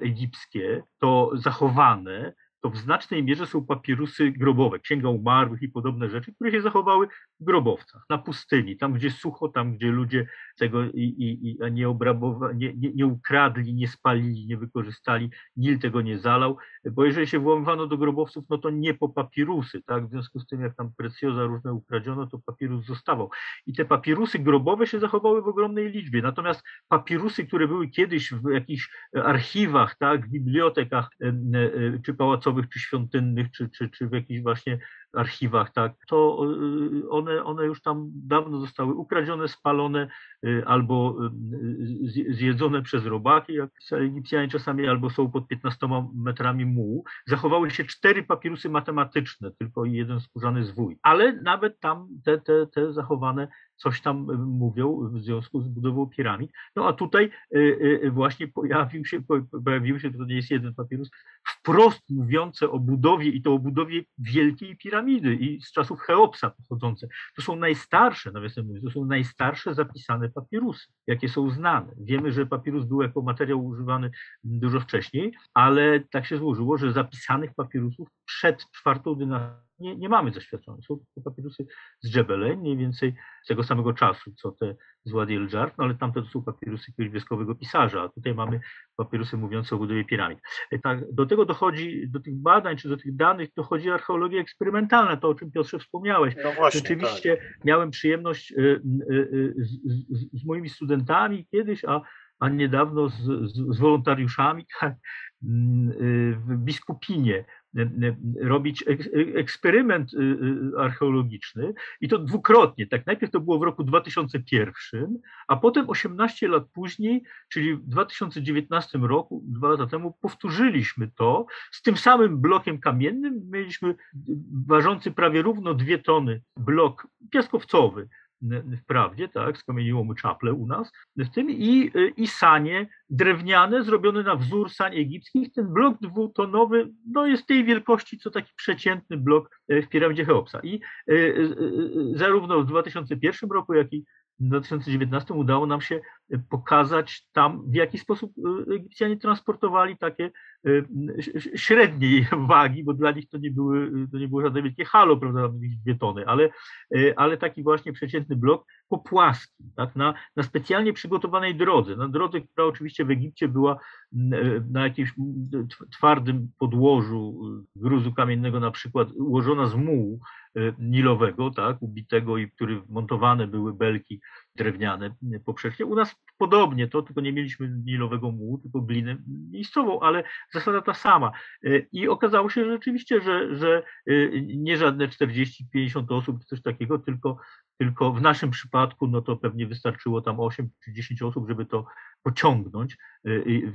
egipskie to zachowane to w znacznej mierze są papirusy grobowe, księga umarłych i podobne rzeczy, które się zachowały w grobowcach, na pustyni, tam gdzie sucho, tam gdzie ludzie tego i, i, i nie, obrabowali, nie, nie, nie, ukradli, nie spalili, nie wykorzystali, Nil tego nie zalał, bo jeżeli się włamywano do grobowców, no to nie po papirusy, tak, w związku z tym jak tam precjoza różne ukradziono, to papirus zostawał. I te papirusy grobowe się zachowały w ogromnej liczbie, natomiast papirusy, które były kiedyś w jakichś archiwach, tak, w bibliotekach czy pałacowych, czy świątynnych, czy, czy, czy w jakichś właśnie archiwach, tak, to y, one, one już tam dawno zostały ukradzione, spalone y, albo y, zjedzone przez robaki, jak Egipcjanie czasami, albo są pod 15 metrami mułu. Zachowały się cztery papirusy matematyczne, tylko jeden skórzany zwój, ale nawet tam te, te, te zachowane coś tam mówią w związku z budową piramid. No a tutaj właśnie pojawił się, pojawił się, to nie jest jeden papirus, wprost mówiące o budowie i to o budowie wielkiej piramidy i z czasów Cheopsa pochodzące. To są najstarsze, nawiasem mówiąc, to są najstarsze zapisane papirusy, jakie są znane. Wiemy, że papirus był jako materiał używany dużo wcześniej, ale tak się złożyło, że zapisanych papirusów przed czwartą dynastią nie, nie mamy zaświadczonych. Są to papirusy z Dżebele, mniej więcej z tego samego czasu, co te z Wadi el no ale tamte to są papirusy jakiegoś wioskowego pisarza, a tutaj mamy papirusy mówiące o budowie piramid. E, tak, do tego dochodzi, do tych badań, czy do tych danych dochodzi archeologia eksperymentalna, to o czym Piotrze wspomniałeś. No właśnie, Rzeczywiście tak. miałem przyjemność y, y, z, z, z, moimi studentami kiedyś, a, a niedawno z, z wolontariuszami tak, w Biskupinie robić eksperyment y, y, archeologiczny i to dwukrotnie. Tak najpierw to było w roku 2001, a potem 18 lat później, czyli w 2019 roku, dwa lata temu, powtórzyliśmy to z tym samym blokiem kamiennym. Mieliśmy ważący prawie równo dwie tony blok piaskowcowy wprawdzie, tak, skamieniło czaple u nas, w tym i, i sanie drewniane, zrobione na wzór sań egipskich. Ten blok dwutonowy no, jest tej wielkości, co taki przeciętny blok e, w piramidzie Cheopsa. I y, y, y, zarówno w 2001 roku, jak i w 2019 udało nam się pokazać tam, w jaki sposób Egipcjanie transportowali takie średniej wagi, bo dla nich to nie były, to nie było żadne wielkie halo, prawda, dwie tony, ale, ale taki właśnie przeciętny blok po płaskim, tak, na, na specjalnie przygotowanej drodze, na drodze, która oczywiście w Egipcie była na jakimś twardym podłożu gruzu kamiennego na przykład ułożona z mułu nilowego, tak, ubitego i który montowane były belki drewniane poprzecznie. U nas podobnie to, tylko nie mieliśmy nilowego mułu, tylko glinę miejscową, ale zasada ta sama. I okazało się rzeczywiście, że, że nie żadne 40-50 osób coś takiego, tylko tylko w naszym przypadku, no to pewnie wystarczyło tam 8 czy 10 osób, żeby to pociągnąć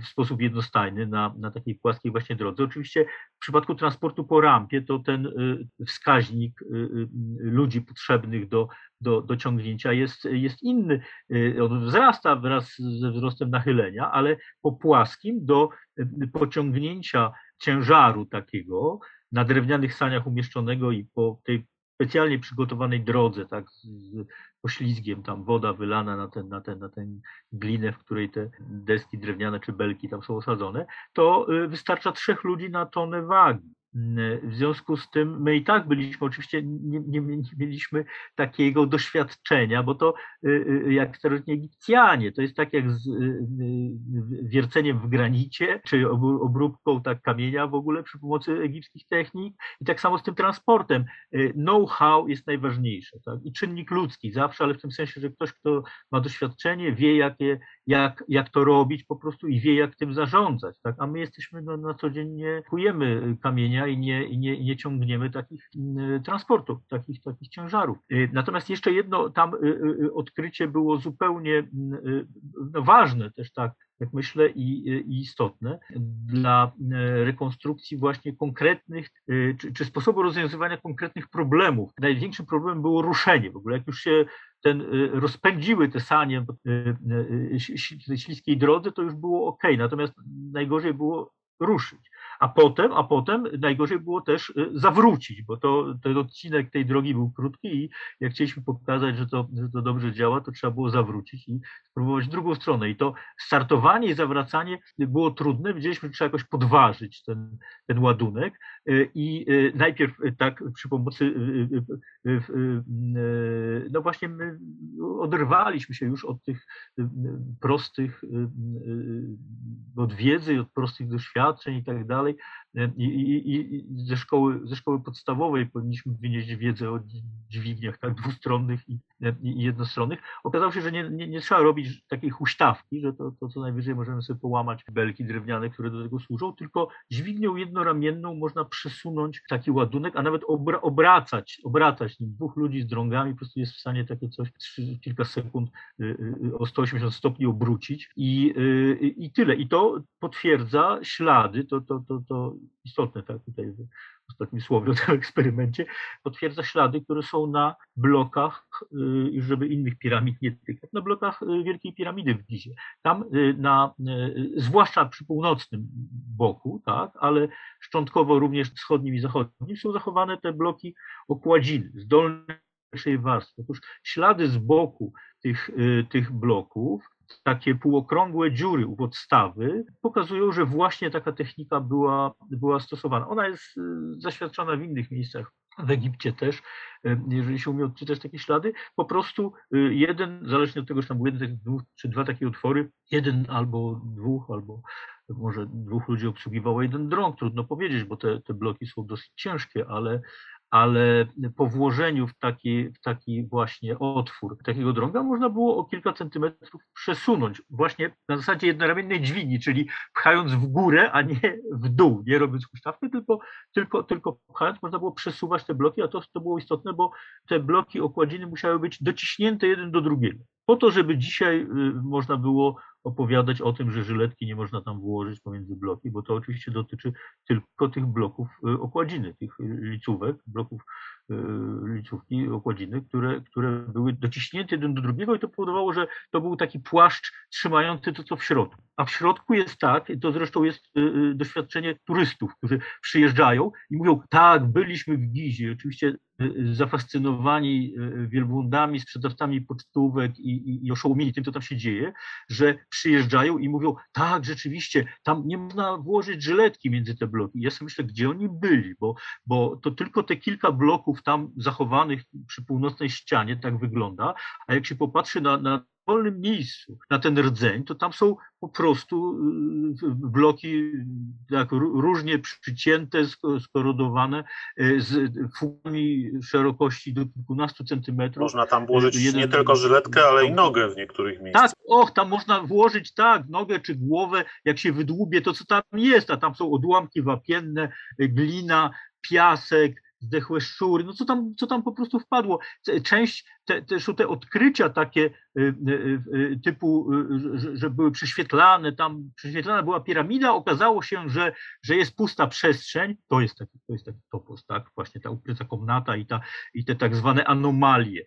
w sposób jednostajny na, na takiej płaskiej właśnie drodze. Oczywiście w przypadku transportu po rampie to ten wskaźnik ludzi potrzebnych do, do, do ciągnięcia jest, jest inny. On wzrasta wraz ze wzrostem nachylenia, ale po płaskim do pociągnięcia ciężaru takiego na drewnianych saniach umieszczonego i po tej specjalnie przygotowanej drodze, tak, z poślizgiem, tam woda wylana na ten, na ten, na ten glinę, w której te deski drewniane czy belki tam są osadzone, to y, wystarcza trzech ludzi na tonę wagi. W związku z tym my i tak byliśmy, oczywiście nie, nie, nie mieliśmy takiego doświadczenia, bo to y, y, jak starożytni Egipcjanie, to jest tak jak z y, wierceniem w granicie, czy obróbką tak kamienia w ogóle przy pomocy egipskich technik i tak samo z tym transportem. Know-how jest najważniejsze tak? i czynnik ludzki zawsze, ale w tym sensie, że ktoś, kto ma doświadczenie, wie jakie, jak, jak to robić po prostu i wie jak tym zarządzać. Tak? A my jesteśmy no, na co dzień nie kujemy kamienia i nie, i nie, nie ciągniemy takich mm, transportów, takich, takich ciężarów. Y, natomiast jeszcze jedno tam y, y, odkrycie było zupełnie no, ważne też tak, jak myślę, i, i, istotne dla rekonstrukcji właśnie konkretnych, czy, czy, sposobu rozwiązywania konkretnych problemów. Największym problemem było ruszenie. W ogóle jak już się ten, rozpędziły te sanie śliskiej drodze, to już było ok. Natomiast najgorzej było ruszyć. A potem, a potem najgorzej było też y, zawrócić, bo to, ten odcinek tej drogi był krótki i jak chcieliśmy pokazać, że to, że to dobrze działa, to trzeba było zawrócić i spróbować drugą stronę. I to startowanie i zawracanie było trudne. Widzieliśmy, że trzeba jakoś podważyć ten, ten ładunek y, i y, najpierw tak przy pomocy no właśnie my oderwaliśmy się już od tych prostych, od wiedzy, od prostych doświadczeń i tak dalej. Valley I, i, i ze, szkoły, ze szkoły podstawowej powinniśmy wynieść wiedzę o dźwigniach tak, dwustronnych i, i jednostronnych. Okazało się, że nie, nie, nie, trzeba robić takiej huśtawki, że to, to co najwyżej możemy sobie połamać belki drewniane, które do tego służą, tylko dźwignią jednoramienną można przesunąć taki ładunek, a nawet obra, obracać, obracać nim. Dwóch ludzi z drągami po prostu jest w stanie takie coś trzy, kilka sekund y, y, o 180 stopni obrócić i, y, i tyle. I to potwierdza ślady, to, to, to, to istotne tak tutaj w ostatnim słowie o tym eksperymencie, potwierdza ślady, które są na blokach, y, żeby innych piramid nie tykać, na blokach y, Wielkiej Piramidy w Gizie. Tam y, na, zwłaszcza przy północnym boku, tak, ale szczątkowo również wschodnim i zachodnim są zachowane te bloki okładziny z dolnej warstwy. Otóż ślady z boku tych, tych bloków takie półokrągłe dziury u podstawy pokazują, że właśnie taka technika była, była stosowana. Ona jest y, zaświadczona w innych miejscach, w Egipcie też, y, jeżeli się umie odczytać takie ślady, po prostu y, jeden, zależnie od tego, czy tam był jeden, dwóch, czy dwa takie utwory, jeden albo dwóch, albo może dwóch ludzi obsługiwało jeden drąg, trudno powiedzieć, bo te, te bloki są dosyć ciężkie, ale, ale po włożeniu w taki, w taki właśnie otwór takiego drąga można było o kilka centymetrów przesunąć właśnie na zasadzie jednoramiennej dźwigni, czyli pchając w górę, a nie w dół, nie robiąc huśtawki, tylko, tylko, tylko pchając można było przesuwać te bloki, a to, to było istotne, bo te bloki okładziny musiały być dociśnięte jeden do drugiego. Po to, żeby dzisiaj y, można było opowiadać o tym, że żyletki nie można tam włożyć pomiędzy bloki, bo to oczywiście dotyczy tylko tych bloków y, okładziny, tych licówek, bloków y, licówki okładziny, które, które były dociśnięte jeden do drugiego i to powodowało, że to był taki płaszcz trzymający to, co w środku. A w środku jest tak, to zresztą jest doświadczenie turystów, którzy przyjeżdżają i mówią, tak, byliśmy w Gizie. Oczywiście zafascynowani e, wielbłądami, sprzedawcami pocztówek i, i, i oszołomieni tym, co tam się dzieje, że przyjeżdżają i mówią, tak, rzeczywiście, tam nie można włożyć żyletki między te bloki. Ja sobie myślę, gdzie oni byli, bo, bo to tylko te kilka bloków tam zachowanych przy północnej ścianie tak wygląda, a jak się popatrzy na, na wolnym miejscu na ten rdzeń, to tam są po prostu y, bloki tak różnie przycięte, skorodowane y, z fugami szerokości do kilkunastu centymetrów. Można tam włożyć Jeden, nie tylko żyletkę, ale i nogę w niektórych miejscach. Tak, och, tam można włożyć tak, nogę czy głowę, jak się wydłubie to, co tam jest, a tam są odłamki wapienne, glina, piasek, zdechłe szczury, no co tam, co tam po prostu wpadło. Część te, te, te odkrycia takie typu, że, że, były prześwietlane, tam prześwietlana była piramida, okazało się, że, że jest pusta przestrzeń, to jest taki, to jest taki topos, tak, właśnie ta ukryta komnata i, ta, i te tak zwane anomalie,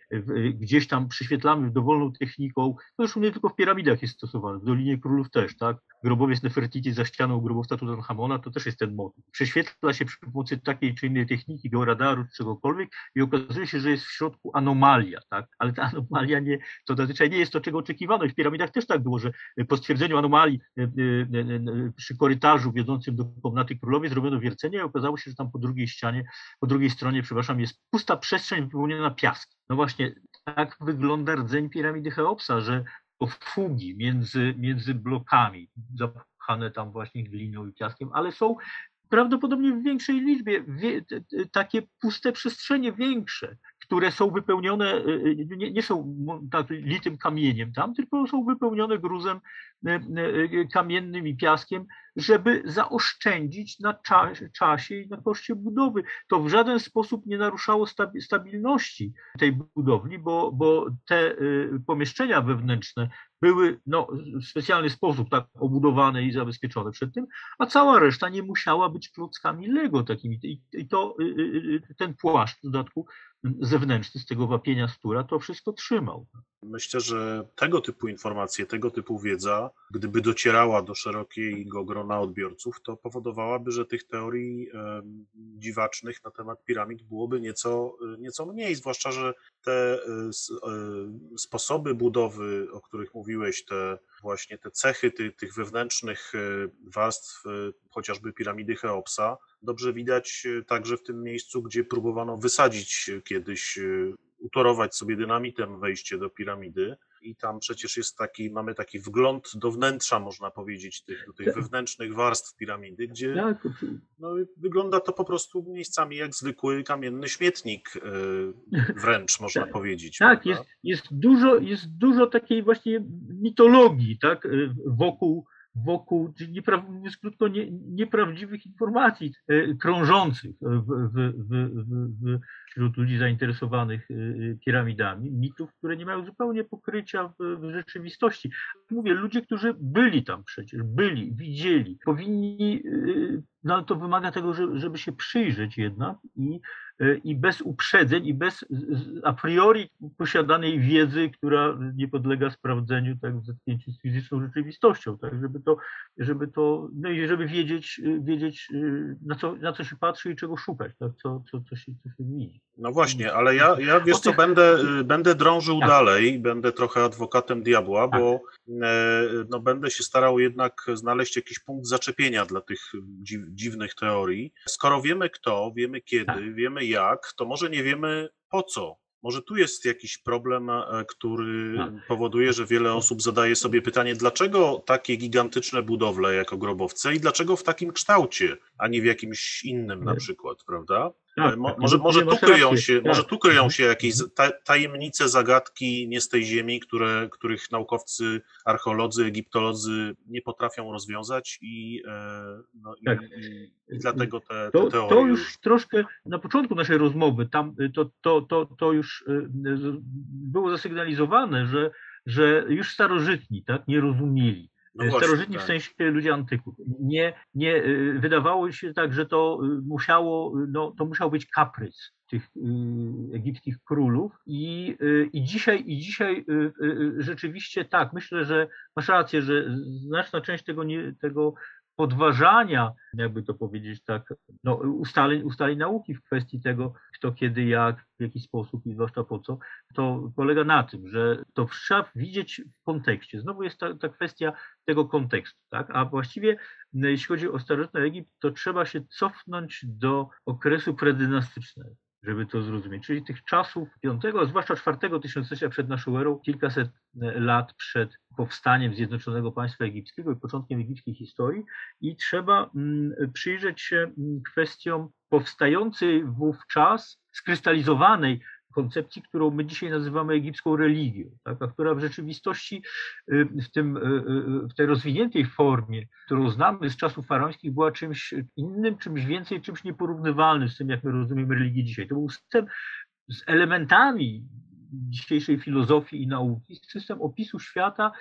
gdzieś tam prześwietlamy dowolną techniką, to już nie tylko w piramidach jest stosowane, w Dolinie Królów też, tak, grobowiec Nefertiti za ścianą grobowca Tutanchamona, to też jest ten motyw. Prześwietla się przy pomocy takiej czy innej techniki, georadaru czegokolwiek i okazuje się, że jest w środku anomalia, tak? Ale ta anomalia nie, to zazwyczaj nie jest to, czego oczekiwano. I w piramidach też tak było, że po stwierdzeniu anomalii e, e, e, przy korytarzu wiodącym do komnaty królowej zrobiono wiercenie i okazało się, że tam po drugiej ścianie, po drugiej stronie, przepraszam, jest pusta przestrzeń wypełniona piaskiem. No właśnie, tak wygląda rdzeń piramidy Cheopsa, że fugi między, między blokami, zapchane tam właśnie gliną i piaskiem, ale są prawdopodobnie w większej liczbie wie, takie puste przestrzenie większe, które są wypełnione, y, y, nie, nie są tak, litym kamieniem tam, tylko są wypełnione gruzem y, kamiennym i piaskiem, żeby zaoszczędzić na czasie i na koszcie budowy. To w żaden sposób nie naruszało stabilności tej budowli, bo, bo te pomieszczenia wewnętrzne były no, w specjalny sposób tak obudowane i zabezpieczone przed tym, a cała reszta nie musiała być klockami Lego takimi. I to ten płaszcz w dodatku zewnętrzny z tego wapienia stura to wszystko trzymał. Myślę, że tego typu informacje, tego typu wiedza, gdyby docierała do szerokiego grona odbiorców, to powodowałaby, że tych teorii e, dziwacznych na temat piramid byłoby nieco, nieco mniej, zwłaszcza, że te e, e, sposoby budowy, o których mówiłeś, te właśnie te cechy ty, tych wewnętrznych warstw, chociażby piramidy Cheopsa, dobrze widać także w tym miejscu, gdzie próbowano wysadzić kiedyś utorować sobie dynamitem wejście do piramidy i tam przecież jest taki, mamy taki wgląd do wnętrza, można powiedzieć, tych, do tych tak. wewnętrznych warstw piramidy, gdzie tak. no, wygląda to po prostu miejscami jak zwykły kamienny śmietnik e, wręcz, można tak. powiedzieć. Tak, jest, jest, dużo, jest dużo takiej właśnie mitologii tak, e, wokół wokół, czyli krótko, nie, nieprawdziwych informacji e, krążących w, w, w, wśród ludzi zainteresowanych e, piramidami, mitów, które nie mają zupełnie pokrycia w, rzeczywistości. Mówię, ludzie, którzy byli tam przecież, byli, widzieli, powinni, e, no to wymaga tego, żeby się przyjrzeć jednak i i bez uprzedzeń i bez a priori posiadanej wiedzy, która nie podlega sprawdzeniu tak, w zetknięciu z fizyczną rzeczywistością, tak, żeby to, żeby to, no i żeby wiedzieć, wiedzieć na, co, na co się patrzy i czego szukać, tak, co, co, co, się, co się widzi. No właśnie, ale ja, ja wiesz co, będę, będę drążył tak. dalej, będę trochę adwokatem diabła, tak. bo e, no, będę się starał jednak znaleźć jakiś punkt zaczepienia dla tych dziwnych teorii. Skoro wiemy kto, wiemy kiedy, tak. wiemy jak, to może nie wiemy po co. Może tu jest jakiś problem, e, który tak. powoduje, że wiele osób zadaje sobie pytanie, dlaczego takie gigantyczne budowle jako grobowce i dlaczego w takim kształcie, a nie w jakimś innym na przykład, prawda? Tak, Mo, tak, może, może, tu kryją się, tak. może tu kryją się jakieś tajemnice, zagadki nie z tej ziemi, które, których naukowcy, archeolodzy, egiptolodzy nie potrafią rozwiązać i, e, no, tak. i, i, dlatego te, te to, teorie... To już troszkę na początku naszej rozmowy, tam to, to, to, to już e, było zasygnalizowane, że, że już starożytni tak, nie rozumieli no Starożytni tak. w sensie ludzie antyku. Nie, nie, y, wydawało się tak, że to y, musiało, no, to musiał być kaprys tych egipskich królów i, i dzisiaj, i dzisiaj rzeczywiście tak, myślę, że masz rację, że znaczna część tego, nie, tego podważania, jakby to powiedzieć tak, no, ustaleń, ustaleń nauki w kwestii tego, kto kiedy, jak, w jaki sposób i zwłaszcza po co, to polega na tym, że to trzeba widzieć w kontekście. Znowu jest ta, ta kwestia tego kontekstu, tak? A właściwie jeśli chodzi o starożytny Egipt, to trzeba się cofnąć do okresu predynastycznego żeby to zrozumieć, czyli tych czasów a zwłaszcza IV tysiąclecia przed naszą erą, kilkaset e, lat przed powstaniem Zjednoczonego Państwa Egipskiego i początkiem egipskiej historii. I trzeba mm, przyjrzeć się mm, kwestiom powstającej wówczas, skrystalizowanej koncepcji, którą my dzisiaj nazywamy egipską religią, tak, a która w rzeczywistości y, w, tym, y, y, w tej rozwiniętej formie, którą znamy z czasów faraońskich, była czymś innym, czymś więcej, czymś nieporównywalnym z tym, jak my rozumiemy religię dzisiaj. To był system z elementami dzisiejszej filozofii i nauki, system opisu świata,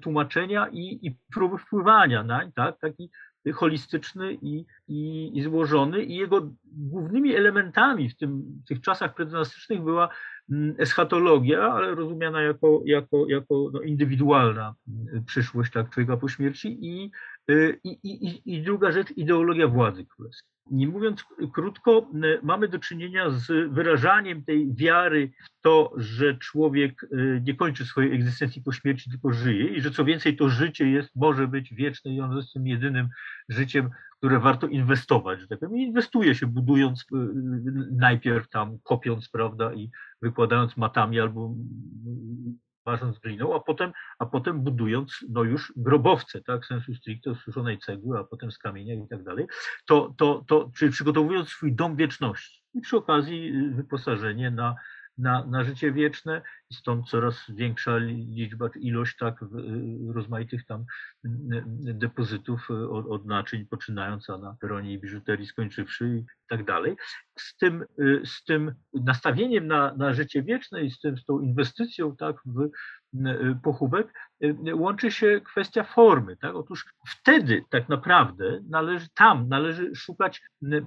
tłumaczenia i, i próby wpływania nań, tak? taki holistyczny i, i, i złożony. I jego głównymi elementami w, tym, w tych czasach predynastycznych była mm, eschatologia, ale rozumiana jako, jako, jako no, indywidualna mm, przyszłość tak, człowieka po śmierci i, i, i, i druga rzecz ideologia władzy królewskiej. Nie mówiąc krótko, mamy do czynienia z wyrażaniem tej wiary w to, że człowiek y, nie kończy swojej egzystencji po śmierci, tylko żyje i że co więcej to życie jest, może być wieczne i ono jest tym jedynym życiem, które warto inwestować, że tak powiem. Inwestuje się budując y, najpierw tam, kopiąc, prawda, i wykładając matami albo ważąc gliną, a potem, a potem budując no już grobowce, tak, sensu stricte, suszonej cegły, a potem z kamienia i tak dalej, to, to, to, czyli przygotowując swój dom wieczności. I przy okazji y, wyposażenie na na, na życie wieczne i stąd coraz większa liczba, ilość tak y, rozmaitych tam y, y, depozytów od, naczyń, poczynając na peronie i biżuterii skończywszy i tak dalej. Z tym, z tym nastawieniem na, na życie wieczne i z, tym, z tą inwestycją tak, w pochówek łączy się kwestia formy. Tak? Otóż wtedy tak naprawdę należy, tam należy szukać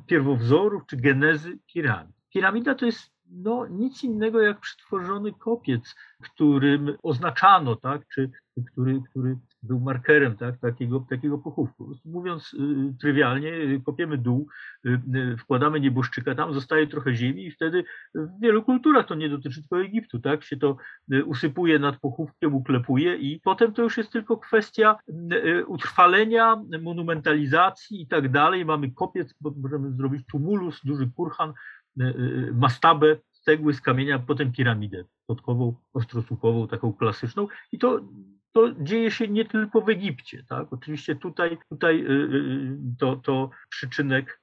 pierwowzorów czy genezy piramid. Piramida to jest no, nic innego jak przetworzony kopiec, którym oznaczano, tak, czy który, który był markerem tak, takiego, takiego pochówku. Mówiąc y, trywialnie, kopiemy dół, y, y, wkładamy nieboszczyka, tam zostaje trochę ziemi i wtedy w wielu kulturach, to nie dotyczy tylko Egiptu, tak, się to y, usypuje nad pochówkiem, uklepuje i potem to już jest tylko kwestia y, y, utrwalenia, monumentalizacji i tak dalej. Mamy kopiec, możemy zrobić tumulus, duży kurhan, Y, y, mastabę cegły z kamienia, potem piramidę podkową, ostrosłupową, taką klasyczną i to, to dzieje się nie tylko w Egipcie. Tak? Oczywiście tutaj, tutaj y, to, to przyczynek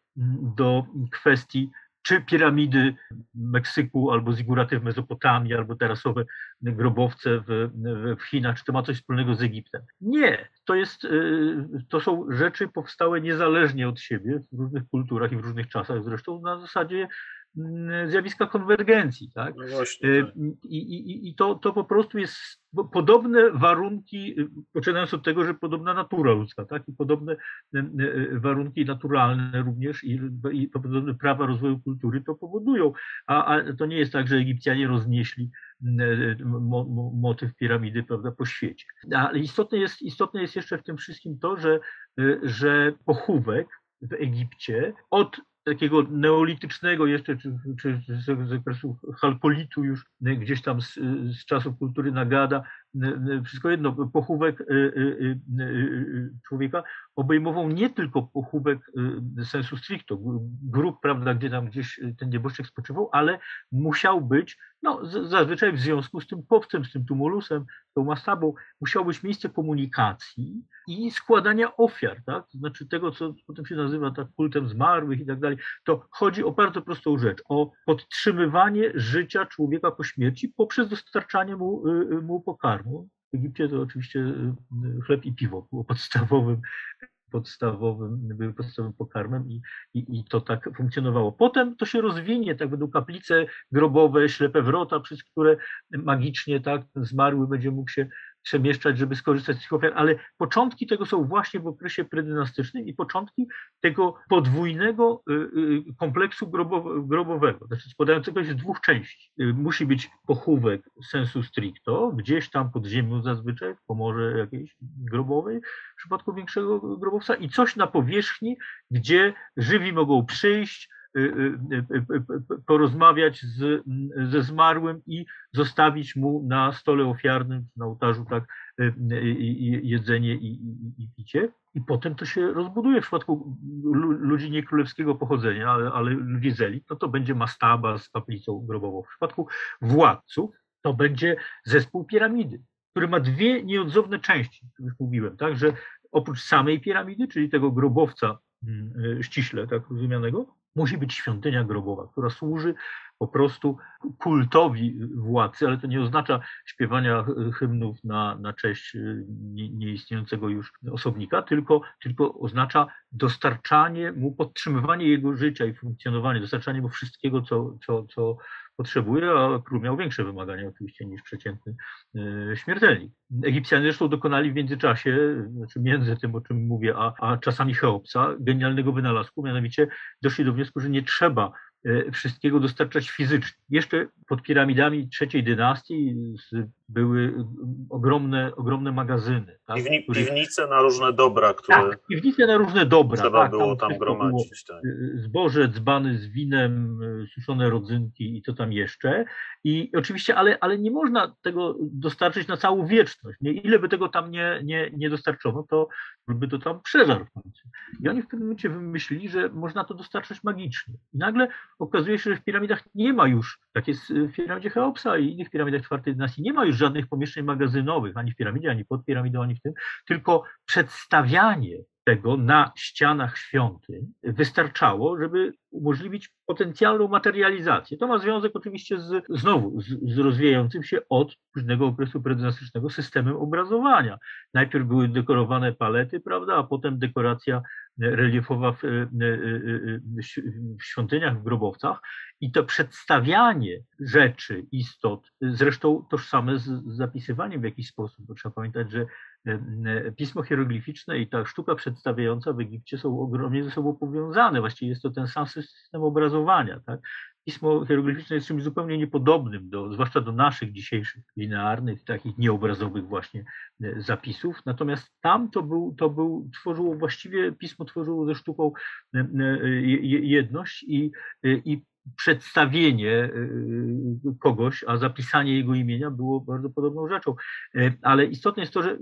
do kwestii czy piramidy Meksyku, albo ziguraty w Mezopotamii, albo terasowe grobowce w, w Chinach, czy to ma coś wspólnego z Egiptem? Nie, to, jest, to są rzeczy powstałe niezależnie od siebie w różnych kulturach i w różnych czasach zresztą na zasadzie Mm, zjawiska konwergencji. Tak? No właśnie, y, tak. I, i, I to, to po prostu jest podobne warunki, y, poczynając od tego, że podobna natura ludzka, tak? i podobne y, warunki naturalne również i, i podobne prawa rozwoju kultury to powodują. A, a to nie jest tak, że Egipcjanie roznieśli mo, mo, motyw piramidy prawda, po świecie. Ale istotne jest, istotne jest jeszcze w tym wszystkim to, że, że pochówek w Egipcie od takiego neolitycznego jeszcze, czy, czy z zakresu halkolitu już gdzieś tam z, z czasów kultury Nagada, wszystko jedno, pochówek y, y, y, człowieka obejmował nie tylko pochówek sensu stricto, grup, prawda, gdzie tam gdzieś ten nieboszczyk spoczywał, ale musiał być, no zazwyczaj w związku z tym powcem, z tym tumulusem, tą mastabą, musiało być miejsce komunikacji i składania ofiar, tak? to znaczy tego, co potem się nazywa tak kultem zmarłych i tak dalej. To chodzi o bardzo prostą rzecz, o podtrzymywanie życia człowieka po śmierci poprzez dostarczanie mu, mu pokarmu pokarmu. W Egipcie to oczywiście y, y, chleb i piwo było podstawowym, podstawowym, podstawowym pokarmem i, i, i to tak funkcjonowało. Potem to się rozwinie, tak będą kaplice grobowe, ślepe wrota, przez które magicznie tak zmarły będzie mógł się przemieszczać, żeby skorzystać z tych ofiar, ale początki tego są właśnie w okresie predynastycznym i początki tego podwójnego y, y, kompleksu grobowego, znaczy składającego się z dwóch części. Y, musi być pochówek sensu stricto, gdzieś tam pod ziemią zazwyczaj, w komorze jakiejś grobowej, w przypadku większego grobowca i coś na powierzchni, gdzie żywi mogą przyjść, porozmawiać z, ze zmarłym i zostawić mu na stole ofiarnym, na ołtarzu tak, jedzenie i, i, i picie. I potem to się rozbuduje w przypadku ludzi nie królewskiego pochodzenia, ale, ale ludzi z elit, no to będzie mastaba z kaplicą grobową. W przypadku władców to będzie zespół piramidy, który ma dwie nieodzowne części, już mówiłem, tak, że oprócz samej piramidy, czyli tego grobowca mm, ściśle tak rozumianego, musi być świątynia grobowa, która służy po prostu kultowi władcy, ale to nie oznacza śpiewania hymnów na, na cześć y, nieistniejącego już osobnika, tylko, tylko oznacza dostarczanie mu, podtrzymywanie jego życia i funkcjonowanie, dostarczanie mu wszystkiego, co, co, co potrzebuje, a król miał większe wymagania oczywiście niż przeciętny śmiertelnik. Egipcjanie zresztą dokonali w międzyczasie, znaczy między tym, o czym mówię, a, a czasami Cheopsa, genialnego wynalazku, mianowicie doszli do wniosku, że nie trzeba E, wszystkiego dostarczać fizycznie. Jeszcze pod piramidami trzeciej dynastii były ogromne, ogromne magazyny. Tak, Piwni, których... Piwnice na różne dobra, które. Tak, piwnice na różne dobra. Trzeba tak, było tam, tam gromadzić. Tak. E, zboże, dzbany z winem, suszone rodzynki i co tam jeszcze. I oczywiście, ale, ale nie można tego dostarczyć na całą wieczność. Nie? Ile by tego tam nie, nie, nie dostarczono, to by to tam przeżarł w końcu. I oni w pewnym momencie wymyślili, że można to dostarczać magicznie. I nagle okazuje się, że w piramidach nie ma już, tak jest w piramidzie Cheopsa i innych piramidach czwartej dynastii, nie ma już żadnych pomieszczeń magazynowych, ani w piramidzie, ani pod piramidą, ani w tym, tylko przedstawianie tego na ścianach świątyń wystarczało, żeby umożliwić potencjalną materializację. To ma związek oczywiście z, znowu z, z rozwijającym się od późnego okresu predynastycznego systemem obrazowania. Najpierw były dekorowane palety, prawda, a potem dekoracja reliefowa w, w świątyniach, w grobowcach i to przedstawianie rzeczy, istot, zresztą tożsame z zapisywaniem w jakiś sposób, bo trzeba pamiętać, że pismo hieroglificzne i ta sztuka przedstawiająca w Egipcie są ogromnie ze sobą powiązane. Właściwie jest to ten sam system obrazowania. Tak? Pismo hieroglificzne jest czymś zupełnie niepodobnym, do, zwłaszcza do naszych dzisiejszych linearnych, takich nieobrazowych właśnie e, zapisów. Natomiast tam to był, to był tworzyło właściwie, pismo tworzyło ze sztuką e, e, jedność i, i przedstawienie y, kogoś, a zapisanie jego imienia było bardzo podobną rzeczą. Y, ale istotne jest to, że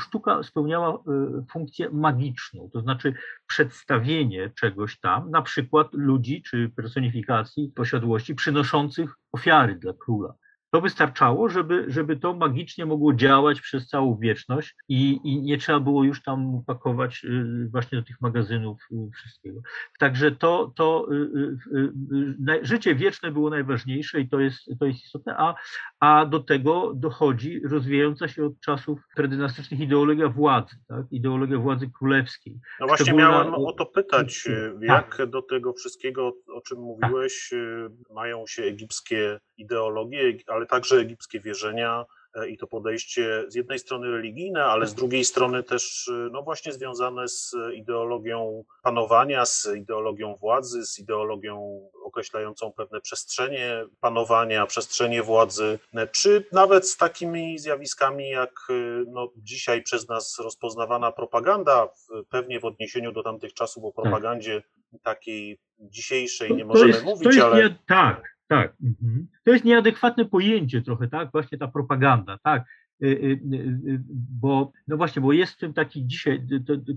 sztuka spełniała funkcję magiczną, to znaczy przedstawienie czegoś tam, na przykład ludzi czy personifikacji posiadłości przynoszących ofiary dla króla. To wystarczało, żeby, żeby to magicznie mogło działać przez całą wieczność i, i nie trzeba było już tam pakować y, właśnie do tych magazynów y, wszystkiego. Także to, to y, życie wieczne było najważniejsze i to jest, to jest istotne, a, a do tego dochodzi rozwijająca się od czasów predynastycznych ideologia władzy, tak? ideologia władzy królewskiej. No właśnie miałem o to pytać, jak tak. do tego wszystkiego, o czym mówiłeś, tak. mają się egipskie ideologie, ale także egipskie wierzenia e, i to podejście z jednej strony religijne, ale z drugiej strony też e, no właśnie związane z ideologią panowania, z ideologią władzy, z ideologią określającą pewne przestrzenie panowania, przestrzenie władzy, e, czy nawet z takimi zjawiskami jak no, dzisiaj przez nas rozpoznawana propaganda, pewnie w odniesieniu do tamtych czasów o propagandzie takiej dzisiejszej nie możemy jest, mówić, ale... Nie, tak, tak. Mhm. To jest nieadekwatne pojęcie trochę, tak? Właśnie ta propaganda, tak? Y, y, y, bo, no właśnie, bo jest w tym taki dzisiaj,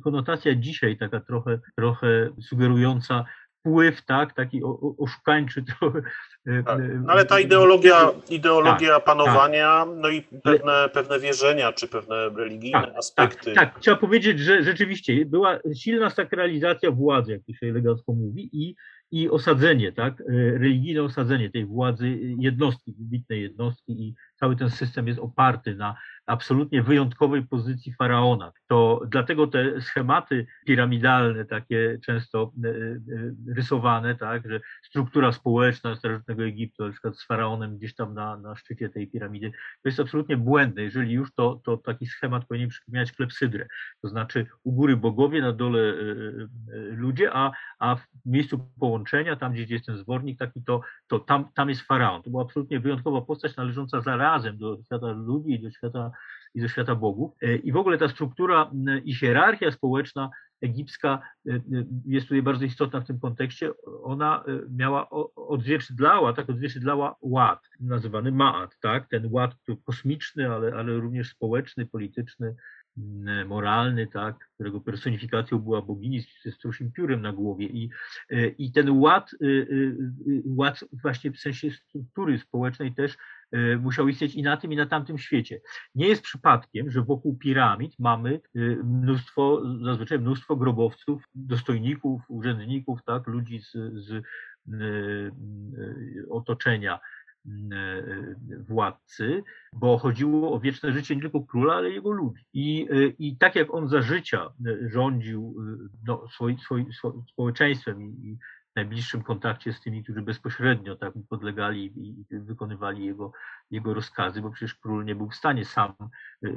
konotacja dzisiaj taka trochę, trochę sugerująca wpływ, tak, taki oszukańczy trochę. Tak. No ale ta ideologia, ideologia tak, panowania, tak. no i pewne, pewne wierzenia, czy pewne religijne tak, aspekty. Tak, tak, trzeba powiedzieć, że rzeczywiście była silna sakralizacja władzy, jak to się elegancko mówi, i i osadzenie, tak, e, religijne osadzenie tej władzy jednostki, wybitnej jednostki i cały ten system jest oparty na absolutnie wyjątkowej pozycji faraona. To dlatego te schematy piramidalne, takie często e, e, rysowane, tak, że struktura społeczna starożytnego Egiptu, na przykład z faraonem gdzieś tam na, na szczycie tej piramidy, to jest absolutnie błędne. Jeżeli już, to, to taki schemat powinien przypominać klepsydrę. To znaczy u góry bogowie, na dole e, ludzie, a, a w miejscu połączenia, tam gdzie jest ten zwornik taki, to, to tam, tam jest faraon. To była absolutnie wyjątkowa postać należąca zarazem do świata ludzi i do świata i do świata bogów. E, I w ogóle ta struktura i hierarchia społeczna egipska e, e, jest tutaj bardzo istotna w tym kontekście. Ona miała, odzwierciedlała, tak, odzwierciedlała ład, nazywany Maat, tak, ten ład kosmiczny, ale, ale również społeczny, polityczny, moralny, tak, którego personifikacją była bogini ze struszym piórem na głowie. I, i ten ład, ład właśnie w sensie struktury społecznej też E, musiał istnieć i na tym, i na tamtym świecie. Nie jest przypadkiem, że wokół piramid mamy e, mnóstwo, zazwyczaj mnóstwo grobowców, dostojników, urzędników, tak, ludzi z, z e, otoczenia władcy, bo chodziło o wieczne życie nie tylko króla, ale jego ludzi. I, i tak jak on za życia rządził no, swoim, swoim, swoim społeczeństwem i, najbliższym kontakcie z tymi, którzy bezpośrednio tak podlegali i wykonywali jego, jego rozkazy, bo przecież król nie był w stanie sam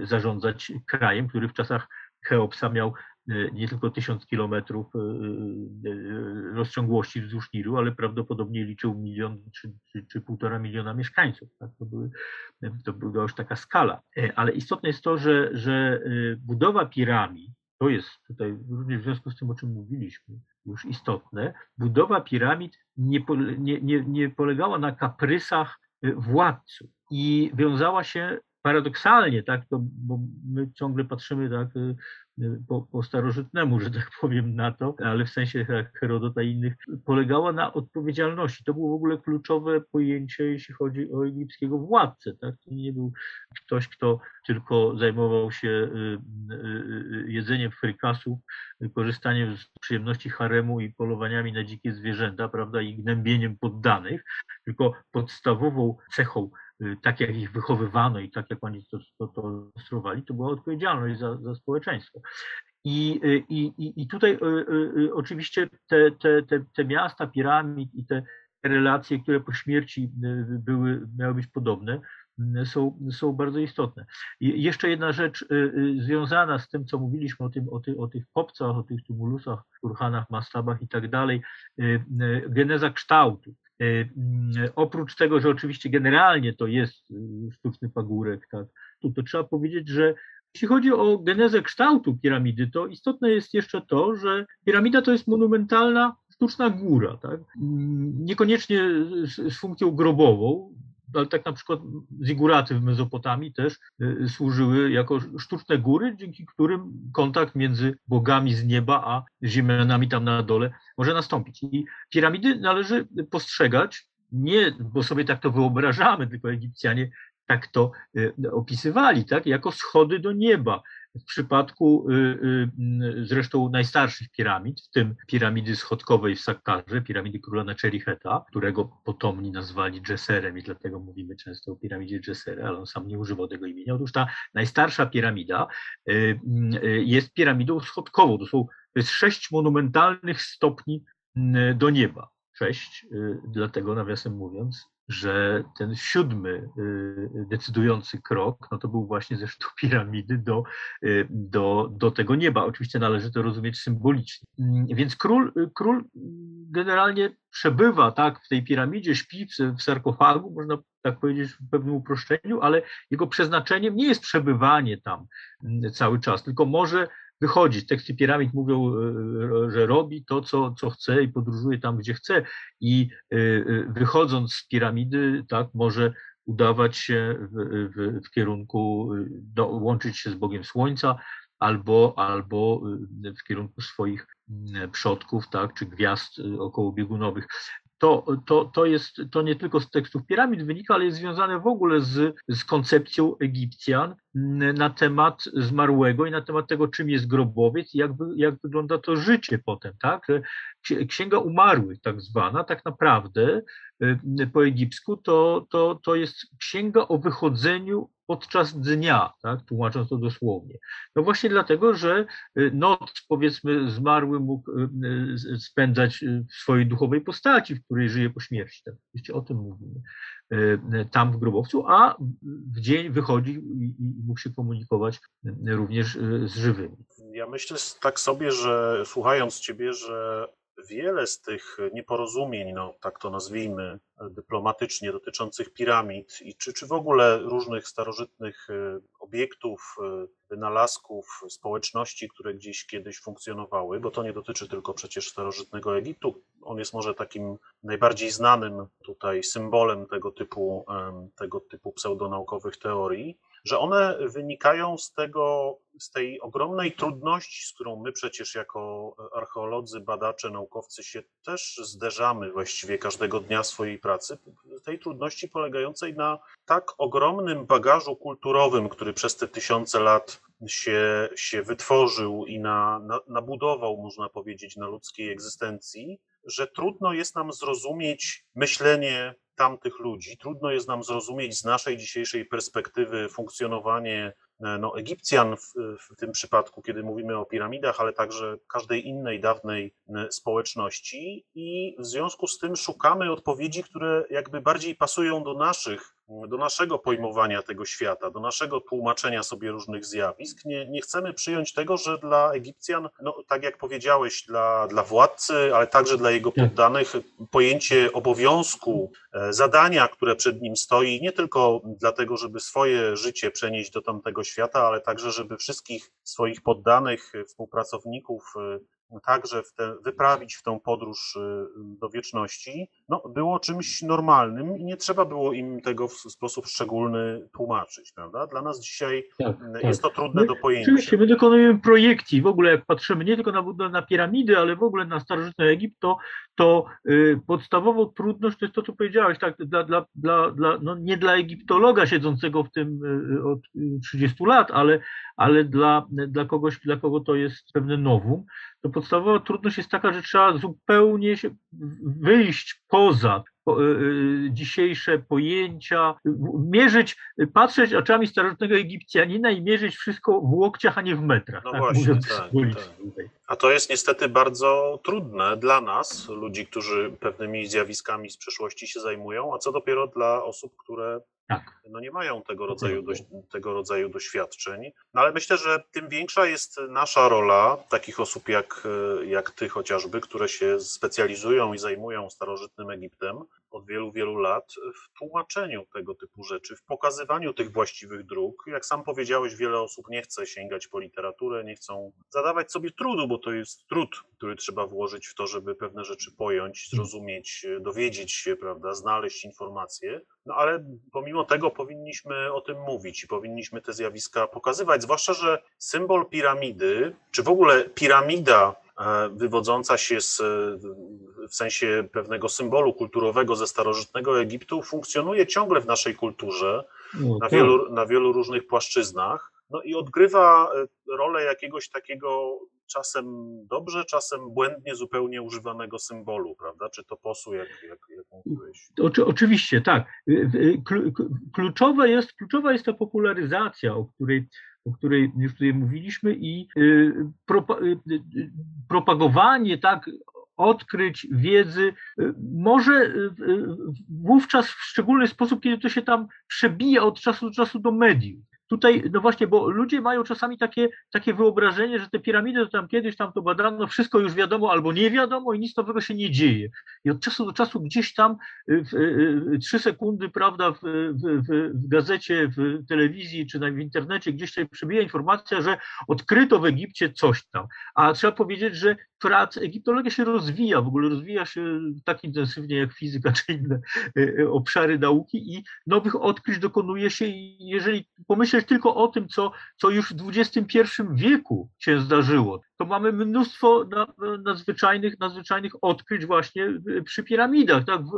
zarządzać krajem, który w czasach Cheopsa miał E, nie tylko tysiąc kilometrów e, e, rozciągłości wzdłuż Nilu, ale prawdopodobnie liczył milion czy, czy, czy półtora miliona mieszkańców. Tak? To, były, to była już taka skala. Ale istotne jest to, że, że budowa piramid, to jest tutaj również w związku z tym, o czym mówiliśmy, już istotne, budowa piramid nie, nie, nie, nie polegała na kaprysach władców i wiązała się paradoksalnie, tak, to, bo my ciągle patrzymy tak po, po starożytnemu, że tak powiem, na to, ale w sensie Herodota i innych, polegała na odpowiedzialności. To było w ogóle kluczowe pojęcie, jeśli chodzi o egipskiego władcę. Tak? To nie był ktoś, kto tylko zajmował się y, y, y, jedzeniem frykasów, korzystaniem z przyjemności haremu i polowaniami na dzikie zwierzęta, prawda, i gnębieniem poddanych, tylko podstawową cechą tak jak ich wychowywano i tak jak oni to, to, to konstruowali, to była odpowiedzialność za, za społeczeństwo. I, i, I tutaj oczywiście te, te, te, te miasta, piramid i te relacje, które po śmierci były, miały być podobne, są, są bardzo istotne. I jeszcze jedna rzecz związana z tym, co mówiliśmy o, tym, o, ty, o tych kopcach, o tych tumulusach, kurhanach, mastabach i tak dalej, geneza kształtu. Y, mm, oprócz tego, że oczywiście generalnie to jest y, sztuczny pagórek, tak, to, to trzeba powiedzieć, że jeśli chodzi o genezę kształtu piramidy, to istotne jest jeszcze to, że piramida to jest monumentalna sztuczna góra, tak? Mm, niekoniecznie z, z funkcją grobową, ale tak na przykład ziguraty w Mezopotamii też y, służyły jako sztuczne góry, dzięki którym kontakt między bogami z nieba a ziemianami tam na dole może nastąpić. I piramidy należy postrzegać nie, bo sobie tak to wyobrażamy, tylko Egipcjanie tak to y, opisywali, tak, jako schody do nieba, w przypadku y, y, zresztą najstarszych piramid, w tym piramidy schodkowej w Sakkarze, piramidy króla Nechericheta, którego potomni nazwali Dżeserem i dlatego mówimy często o piramidzie Dżesera, ale on sam nie używał tego imienia. Otóż ta najstarsza piramida y, jest piramidą schodkową. To, są, to jest sześć monumentalnych stopni do nieba. Sześć, dlatego nawiasem mówiąc, że ten siódmy y, decydujący krok, no to był właśnie zresztą piramidy do, y, do, do tego nieba. Oczywiście należy to rozumieć symbolicznie. Mm, więc król, król generalnie przebywa tak, w tej piramidzie, śpi w sarkofagu, można tak powiedzieć w pewnym uproszczeniu, ale jego przeznaczeniem nie jest przebywanie tam mm, cały czas, tylko może wychodzić. Teksty piramid mówią, e, że robi to, co, co chce i podróżuje tam, gdzie chce. I e, e, wychodząc z piramidy, tak, może udawać się w, w, w kierunku, do, łączyć się z Bogiem Słońca, albo, albo w kierunku swoich przodków, tak, czy gwiazd okołobiegunowych to, to, to, jest, to nie tylko z tekstów piramid wynika, ale jest związane w ogóle z, z koncepcją Egipcjan na temat zmarłego i na temat tego, czym jest grobowiec i jak, jak wygląda to życie potem. Tak? Księga umarłych, tak zwana, tak naprawdę po egipsku, to, to, to jest księga o wychodzeniu podczas dnia, tak, tłumacząc to dosłownie. No właśnie dlatego, że y, noc, powiedzmy, zmarły mógł y, y, spędzać w swojej duchowej postaci, w której żyje po śmierci. Tak, o tym mówimy. Tam w grobowcu, a w dzień wychodzi i mógł się komunikować również z żywymi. Ja myślę tak sobie, że słuchając Ciebie, że wiele z tych nieporozumień, no tak to nazwijmy dyplomatycznie, dotyczących piramid i czy, czy w ogóle różnych starożytnych e, obiektów, e, wynalazków, społeczności, które gdzieś kiedyś funkcjonowały, bo to nie dotyczy tylko przecież starożytnego Egiptu. On jest może takim najbardziej znanym tutaj symbolem tego typu, tego typu pseudonaukowych teorii że one wynikają z tego, z tej ogromnej trudności, z którą my przecież jako archeolodzy, badacze, naukowcy się też zderzamy właściwie każdego dnia swojej pracy, tej trudności polegającej na tak ogromnym bagażu kulturowym, który przez te tysiące lat się, się wytworzył i na, na, nabudował, można powiedzieć, na ludzkiej egzystencji, że trudno jest nam zrozumieć myślenie tamtych ludzi. Trudno jest nam zrozumieć z naszej dzisiejszej perspektywy funkcjonowanie no, Egipcjan w, w, tym przypadku, kiedy mówimy o piramidach, ale także każdej innej dawnej społeczności i w związku z tym szukamy odpowiedzi, które jakby bardziej pasują do naszych do naszego pojmowania tego świata, do naszego tłumaczenia sobie różnych zjawisk. Nie, nie chcemy przyjąć tego, że dla Egipcjan, no, tak jak powiedziałeś, dla, dla władcy, ale także dla jego poddanych, pojęcie obowiązku, e, zadania, które przed nim stoi, nie tylko dlatego, żeby swoje życie przenieść do tamtego świata, ale także, żeby wszystkich swoich poddanych, współpracowników, e, także w te, wyprawić w tę podróż do wieczności, no, było czymś normalnym i nie trzeba było im tego w sposób szczególny tłumaczyć, prawda? Dla nas dzisiaj tak, jest tak. to trudne my, do pojęcia. Oczywiście, my dokonujemy projekcji, w ogóle jak patrzymy nie tylko na, na piramidy, ale w ogóle na starożytny Egipt, to, to y, podstawową trudność to jest to, co powiedziałeś, tak, dla, dla, dla, dla, no nie dla egiptologa siedzącego w tym y, od 30 lat, ale, ale dla, dla kogoś, dla kogo to jest pewne nowum, to podstawowa trudność jest taka, że trzeba zupełnie się wyjść poza y, y, dzisiejsze pojęcia, mierzyć, patrzeć oczami starożytnego Egipcjanina i mierzyć wszystko w łokciach, a nie w metrach. No tak, właśnie, tak, tak. A to jest niestety bardzo trudne dla nas, ludzi, którzy pewnymi zjawiskami z przeszłości się zajmują, a co dopiero dla osób, które tak. no nie mają tego rodzaju, tego rodzaju doświadczeń. No ale myślę, że tym większa jest nasza rola takich osób jak, jak ty chociażby, które się specjalizują i zajmują starożytnym Egiptem od wielu, wielu lat w tłumaczeniu tego typu rzeczy, w pokazywaniu tych właściwych dróg. Jak sam powiedziałeś, wiele osób nie chce sięgać po literaturę, nie chcą zadawać sobie trudu, bo to jest trud, który trzeba włożyć w to, żeby pewne rzeczy pojąć, zrozumieć, dowiedzieć się, prawda, znaleźć informacje. No ale pomimo tego powinniśmy o tym mówić i powinniśmy te zjawiska pokazywać, zwłaszcza, że symbol piramidy, czy w ogóle piramida wywodząca się z, w sensie pewnego symbolu kulturowego ze starożytnego Egiptu, funkcjonuje ciągle w naszej kulturze no, na, tak. wielu, na wielu różnych płaszczyznach. No i odgrywa e, rolę jakiegoś takiego czasem dobrze, czasem błędnie zupełnie używanego symbolu, prawda? Czy to posu, jak, jak, jak mówiłeś? Oczy, oczywiście, tak. Y, y, kluczowa jest, kluczowa jest ta popularyzacja, o której, o której już tutaj mówiliśmy i y, propagowanie tak odkryć, wiedzy, może wówczas w szczególny sposób, kiedy to się tam przebija od czasu do czasu do mediów tutaj, no właśnie, bo ludzie mają czasami takie, takie wyobrażenie, że te piramidy to tam kiedyś tam to badano, wszystko już wiadomo albo nie wiadomo i nic nowego się nie dzieje. I od czasu do czasu gdzieś tam y, y, y, trzy sekundy, prawda, w, w, w, gazecie, w telewizji czy w internecie gdzieś się przebija informacja, że odkryto w Egipcie coś tam. A trzeba powiedzieć, że prac, egiptologia się rozwija, w ogóle rozwija się tak intensywnie jak fizyka czy inne obszary nauki i nowych odkryć dokonuje się i jeżeli pomyśleć tylko o tym, co, co już w XXI wieku się zdarzyło. To mamy mnóstwo nadzwyczajnych, nadzwyczajnych odkryć właśnie przy piramidach. Tak? W,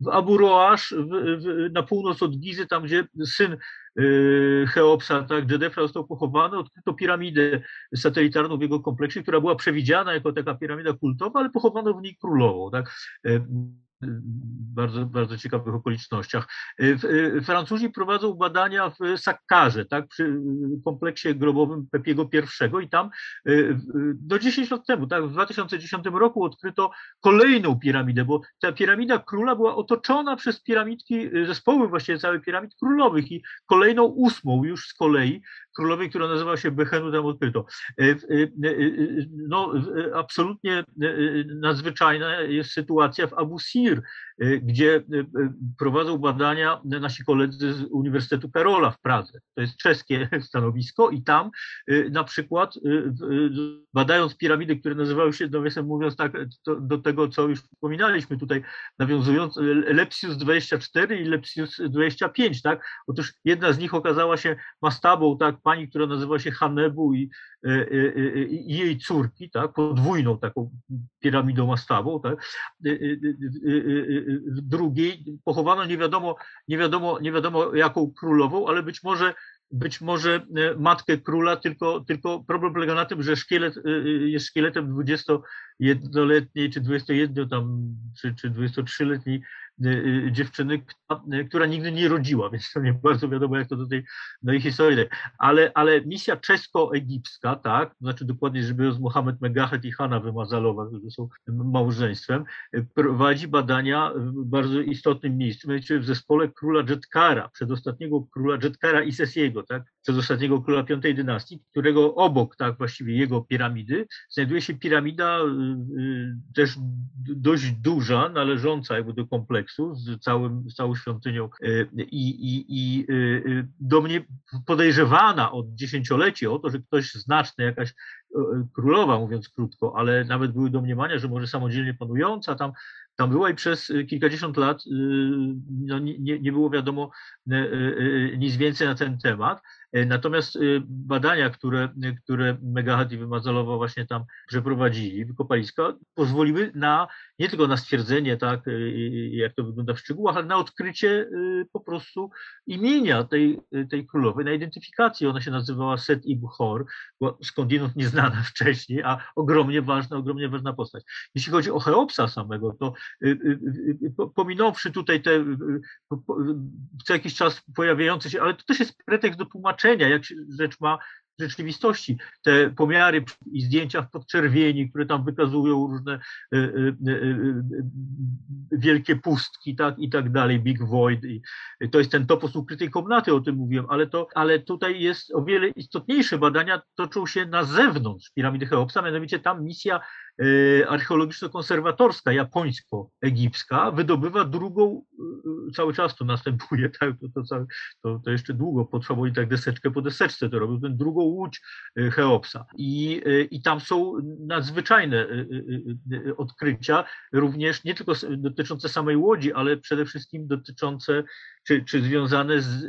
w Abu w, na północ od Gizy, tam gdzie syn y, Cheopsa, tak, Jedefra został pochowany, odkryto piramidę satelitarną w jego kompleksie, która była przewidziana jako taka piramida kultowa, ale pochowano w niej królową. Tak? Y, bardzo, bardzo ciekawych okolicznościach. Y, y, Francuzi prowadzą badania w Sakkarze, tak, przy kompleksie grobowym Pepiego I i tam y, do 10 lat temu, tak, w 2010 roku odkryto kolejną piramidę, bo ta piramida króla była otoczona przez piramidki, zespoły właściwie całych piramid królowych i kolejną ósmą już z kolei królowej, która nazywała się Behenu, tam odkryto. No, absolutnie nadzwyczajna jest sytuacja w Abu Sir, gdzie prowadzą badania nasi koledzy z Uniwersytetu Karola w Pradze. To jest czeskie stanowisko i tam na przykład badając piramidy, które nazywały się, nawiasem mówiąc tak, do tego, co już wspominaliśmy tutaj, nawiązując Lepsius 24 i Lepsius 25, tak? Otóż jedna z nich okazała się mastabą, tak, pani, która nazywa się Hanebu i, i, i jej córki, tak, podwójną taką piramidą mastabą, tak, w drugiej pochowano nie wiadomo, nie wiadomo, nie wiadomo jaką królową, ale być może być może e, matkę króla, tylko, tylko problem polega na tym, że szkielet e, e, jest szkieletem 21-letniej czy 21 tam, czy, czy 23-letniej dziewczyny, która nigdy nie rodziła, więc to nie bardzo wiadomo, jak to do tej, do jej historii. Ale, ale misja czesko-egipska, tak, to znaczy dokładnie, żeby z Mohamed Megahet i Hanna Wymazalowa, którzy są małżeństwem, prowadzi badania w bardzo istotnym miejscu, mianowicie w zespole króla Dżetkara, przedostatniego króla Dżetkara i Sesiego, tak, przedostatniego króla piątej dynastii, którego obok, tak, właściwie jego piramidy, znajduje się piramida y, y, też dość duża, należąca jakby do kompleksu z, całym, z całą świątynią y, i, i, i do mnie podejrzewana od dziesięcioleci o to, że ktoś znaczny, jakaś królowa, mówiąc krótko, ale nawet były domniemania, że może samodzielnie panująca tam tam była i przez kilkadziesiąt lat no, nie, nie było wiadomo nic więcej na ten temat. E, natomiast y, badania, które, które Megahat i Wymazalowa właśnie tam przeprowadzili, wykopaliska, pozwoliły na nie tylko na stwierdzenie, tak, y, jak to wygląda w szczegółach, ale na odkrycie po prostu imienia tej, tej królowej, na identyfikację. Ona się nazywała Set Hor, była skądinąd nieznana wcześniej, a ogromnie ważna, ogromnie ważna postać. Jeśli chodzi o Cheopsa samego, to pominąwszy tutaj te co jakiś czas pojawiające się, ale to też jest pretekst do tłumaczenia, tłumaczenia, jak rzecz ma w rzeczywistości. Te pomiary i zdjęcia w podczerwieni, które tam wykazują różne y, y, y, wielkie pustki tak, i tak dalej, Big Void. I to jest ten topos ukrytej komnaty, o tym mówiłem, ale, to, ale tutaj jest o wiele istotniejsze badania toczą się na zewnątrz piramidy Cheopsa, mianowicie tam misja E, archeologiczno-konserwatorska, japońsko-egipska, wydobywa drugą, e, cały czas to następuje, tak, to, to, to, to jeszcze długo potrwało i tak deseczkę po deseczce to robił, ten drugą łódź Cheopsa. I, I tam są nadzwyczajne odkrycia, również nie tylko dotyczące samej łodzi, ale przede wszystkim dotyczące, czy, czy związane z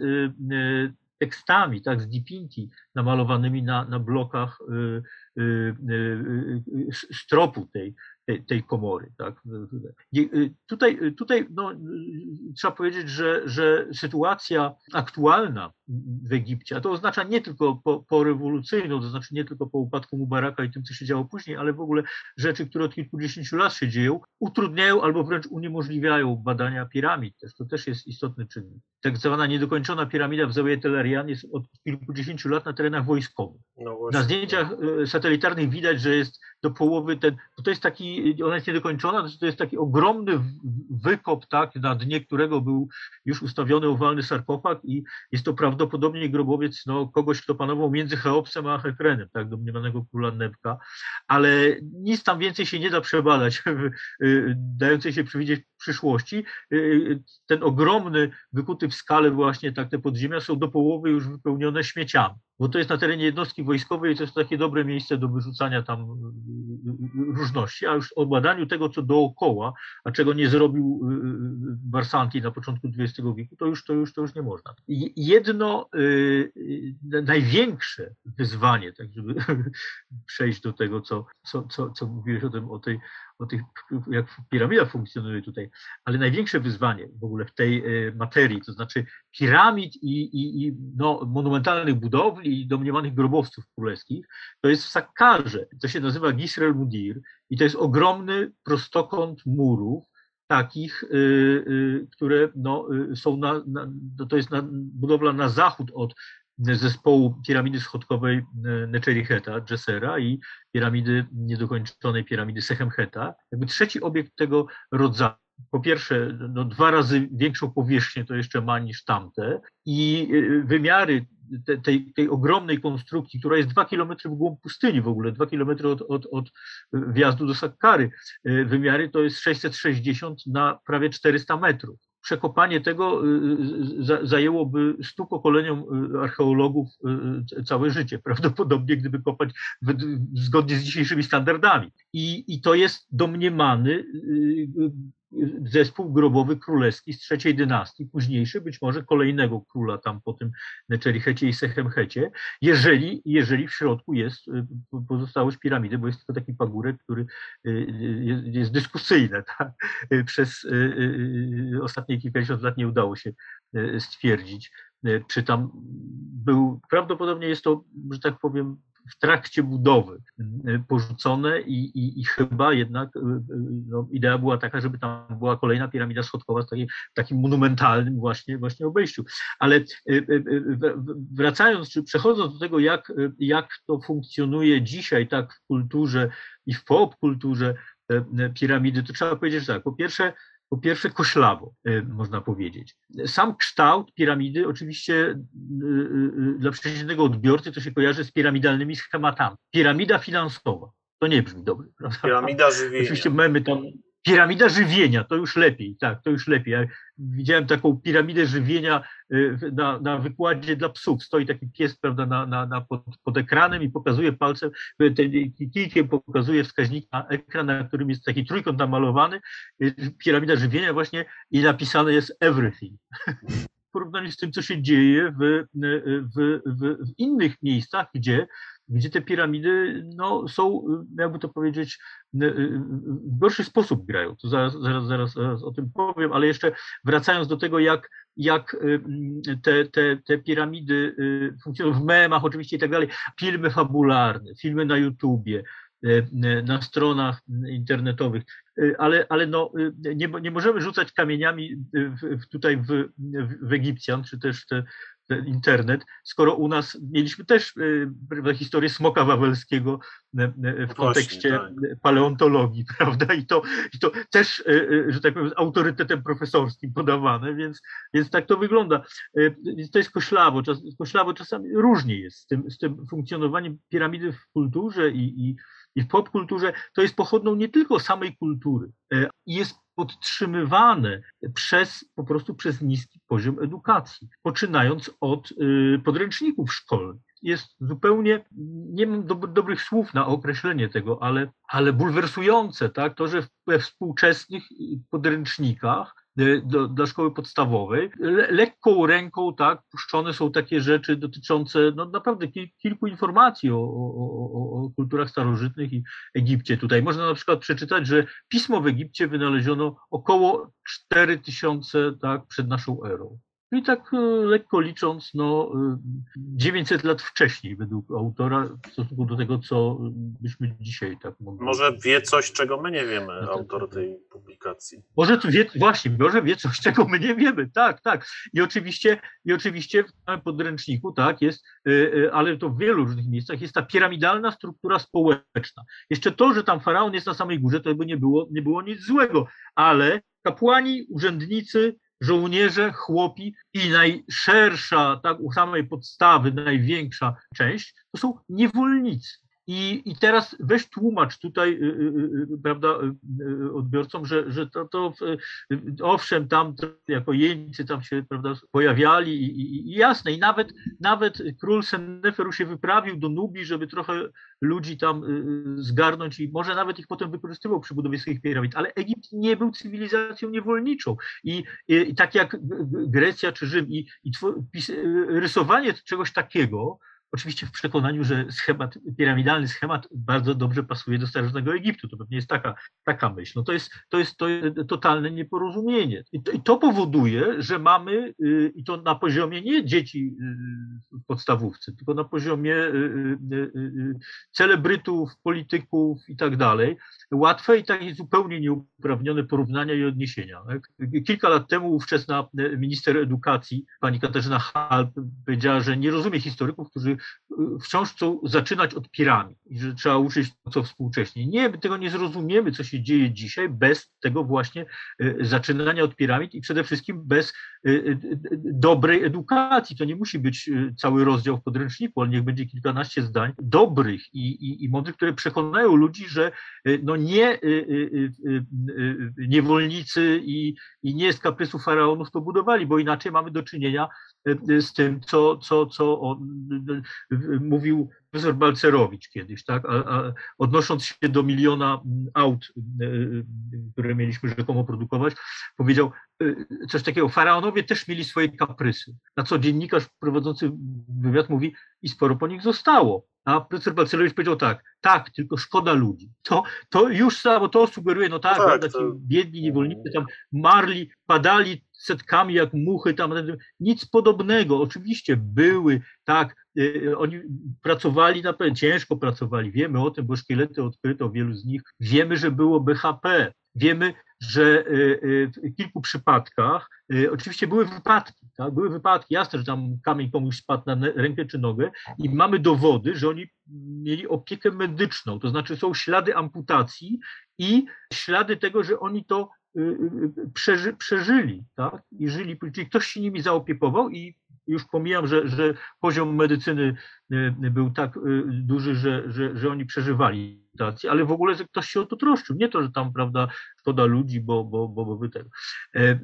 tekstami, tak, z dipinti namalowanymi na, na blokach y, y, y, stropu tej, tej, tej komory. Tak? Tutaj, tutaj no, trzeba powiedzieć, że, że sytuacja aktualna w Egipcie, a to oznacza nie tylko po, po rewolucyjną, to znaczy nie tylko po upadku Mubaraka i tym, co się działo później, ale w ogóle rzeczy, które od kilkudziesięciu lat się dzieją, utrudniają albo wręcz uniemożliwiają badania piramid. Też, to też jest istotny czynnik. Tak zwana niedokończona piramida w Zawiję Tel Arian jest od kilkudziesięciu lat na terenach wojskowych. No na zdjęciach e, satelitarnych widać, że jest do połowy ten, to jest taki, ona jest niedokończona, to jest taki ogromny wykop, tak, na dnie którego był już ustawiony owalny sarkofag i jest to prawdopodobnie grobowiec no, kogoś, kto panował między Cheopsem a Hefrenem, tak, domniemanego króla Nebka, ale nic tam więcej się nie da przebadać, dającej się przewidzieć przyszłości. Ten ogromny, wykuty w skale właśnie tak te podziemia są do połowy już wypełnione śmieciami bo to jest na terenie jednostki wojskowej i to jest takie dobre miejsce do wyrzucania tam y, y, y, różności, a już o badaniu tego, co dookoła, a czego nie zrobił Barsanti na początku XX wieku, to już, to już, to już nie można. Jedno największe wyzwanie, tak żeby przejść do tego, co, co, co, co mówiłeś o, tym, o tej o tych, jak piramida funkcjonuje tutaj, ale największe wyzwanie w ogóle w tej e, materii, to znaczy piramid i, i, i no, monumentalnych budowli i domniemanych grobowców królewskich, to jest w Sakkarze, to się nazywa Gisrel Mudir i to jest ogromny prostokąt murów, takich, y, y, które no, y, są na, na, to jest na, budowla na zachód od zespołu piramidy schodkowej e, Nechericheta, Jessera i piramidy niedokończonej piramidy Sechemcheta. Jakby trzeci obiekt tego rodzaju. Po pierwsze, no, dwa razy większą powierzchnię to jeszcze ma niż tamte i e, wymiary te, tej, tej ogromnej konstrukcji, która jest dwa kilometry w głąb pustyni w ogóle, dwa kilometry od, od, od wjazdu do Sakkary, e, wymiary to jest 660 na prawie 400 metrów przekopanie tego y, y, zajęłoby stu pokoleniom y, archeologów całe życie, prawdopodobnie gdyby kopać zgodnie z dzisiejszymi standardami. I, i to jest domniemany zespół grobowy królewski z trzeciej dynastii, późniejszy, być może kolejnego króla tam po tym Neczerichecie i Sechemchecie, jeżeli, jeżeli w środku jest y, pozostałość piramidy, bo jest tylko taki pagórek, który y, y, jest, dyskusyjny. Tak? Przez ostatnie kilkadziesiąt lat nie udało się stwierdzić czy tam był, prawdopodobnie jest to, że tak powiem, w trakcie budowy porzucone i, i, i chyba jednak no, idea była taka, żeby tam była kolejna piramida schodkowa z takim, takim monumentalnym właśnie, właśnie obejściu. Ale wracając, czy przechodząc do tego, jak, jak to funkcjonuje dzisiaj tak w kulturze i w popkulturze piramidy, to trzeba powiedzieć, że tak, po pierwsze po pierwsze koślawo, e, można powiedzieć. Sam kształt piramidy oczywiście e, e, dla przeciętnego odbiorcy to się kojarzy z piramidalnymi schematami. Piramida finansowa, to nie brzmi dobrze, prawda? Piramida żywienia. Oczywiście mamy tam Piramida żywienia, to już lepiej, tak, to już lepiej. Ja widziałem taką piramidę żywienia y, na, na wykładzie dla psów. Stoi taki pies, prawda, na, na, na pod, pod, ekranem i pokazuje palcem, y, kijkiem pokazuje wskaźnik na ekran, na którym jest taki trójkąt namalowany, y, piramida żywienia właśnie i napisane jest everything. W porównaniu z tym, co się dzieje w, w, w, w innych miejscach, gdzie gdzie te piramidy no, są, jakby to powiedzieć, w gorszy sposób grają. To zaraz, zaraz, zaraz, zaraz o tym powiem, ale jeszcze wracając do tego, jak, jak te, te, te piramidy y, funkcjonują w memach oczywiście i tak dalej, filmy fabularne, filmy na YouTubie, y, y, na stronach internetowych, ale, ale no, nie, nie możemy rzucać kamieniami w, tutaj w, w Egipcjan, czy też te internet, skoro u nas mieliśmy też e, historię smoka wawelskiego e, e, w kontekście Właśnie, tak. paleontologii, prawda? I to, I to też, że tak powiem, z autorytetem profesorskim podawane, więc, więc tak to wygląda. Więc to jest koślawo, czas, koślawo czasami różnie jest z tym, z tym funkcjonowaniem piramidy w kulturze i, i, i w popkulturze. To jest pochodną nie tylko samej kultury, jest podtrzymywane przez, po prostu przez niski poziom edukacji, poczynając od y, podręczników szkolnych. Jest zupełnie, nie mam do, dobrych słów na określenie tego, ale, ale bulwersujące, tak, to, że we współczesnych podręcznikach do, dla szkoły podstawowej. Le, lekką ręką tak, puszczone są takie rzeczy dotyczące no, naprawdę kil, kilku informacji o, o, o, o, kulturach starożytnych i Egipcie. Tutaj można na przykład przeczytać, że pismo w Egipcie wynaleziono około 4000 tak, przed naszą erą. No i tak e, lekko licząc, no 900 e, lat wcześniej według autora w stosunku do tego, co byśmy dzisiaj tak mogli. Może wie coś, czego my nie wiemy, no autor tej publikacji. Może wie, właśnie, może wie coś, czego my nie wiemy, tak, tak. I oczywiście, i oczywiście w podręczniku, tak, jest, e, ale to w wielu różnych miejscach, jest ta piramidalna struktura społeczna. Jeszcze to, że tam faraon jest na samej górze, to by nie było, nie było nic złego, ale kapłani, urzędnicy, żołnierze, chłopi i najszersza, tak u samej podstawy, największa część, to są niewolnicy. I, I teraz weź tłumacz tutaj, y, y, y, prawda, odbiorcom, że, że to, to owszem, tam jako jeńcy tam się prawda, pojawiali i, i, i jasne, i nawet, nawet król Senneferu się wyprawił do Nubii, żeby trochę ludzi tam zgarnąć i może nawet ich potem wykorzystywał przy budowie swoich piramid, ale Egipt nie był cywilizacją niewolniczą. I, i tak jak Grecja czy Rzym i, i rysowanie czegoś takiego, Oczywiście w przekonaniu, że schemat, piramidalny schemat bardzo dobrze pasuje do starożytnego Egiptu. To pewnie jest taka, taka myśl. No to, jest, to jest to totalne nieporozumienie. I to, I to, powoduje, że mamy, y, i to na poziomie nie dzieci y, w podstawówce, tylko na poziomie y, celebrytów, polityków i tak dalej, łatwe i takie zupełnie nieuprawnione porównania i odniesienia. Kilka lat temu ówczesna minister edukacji, pani Katarzyna Hall, powiedziała, że nie rozumie historyków, którzy wciąż chcą zaczynać od piramid i że trzeba uczyć co współcześnie. Nie, my tego nie zrozumiemy, co się dzieje dzisiaj bez tego właśnie e, zaczynania od piramid i przede wszystkim bez dobrej edukacji. To nie musi być cały rozdział w podręczniku, ale niech będzie kilkanaście zdań dobrych i, i, i mądrych, które przekonają ludzi, że no nie niewolnicy i, i nie z kaprysu faraonów to budowali, bo inaczej mamy do czynienia z tym, co, co, co on, mówił profesor Balcerowicz kiedyś, tak? A, a odnosząc się do miliona aut, które mieliśmy rzekomo produkować, powiedział coś takiego, faraonowie też mieli swoje kaprysy. Na co dziennikarz prowadzący wywiad mówi i sporo po nich zostało. A profesor Balcerowicz powiedział tak, tak, tylko szkoda ludzi. To, to już samo to sugeruje, no tak, no tak to... ci biedni niewolnicy tam marli, padali setkami jak muchy, tam nic podobnego. Oczywiście były, tak, oni pracowali pewno, ciężko pracowali, wiemy o tym, bo szkielety odkryto, wielu z nich, wiemy, że było BHP, wiemy, że w kilku przypadkach, oczywiście były wypadki, tak? były wypadki, jasne, że tam kamień komuś spadł na rękę czy nogę i mamy dowody, że oni mieli opiekę medyczną, to znaczy są ślady amputacji i ślady tego, że oni to przeży, przeżyli, tak? I żyli, czyli ktoś się nimi zaopiekował i już pomijam, że, że poziom medycyny był tak duży, że, że, że oni przeżywali ale w ogóle, że ktoś się o to troszczył. Nie to, że tam, prawda, szkoda ludzi, bo, bo, bo, bo wy tego. E, e,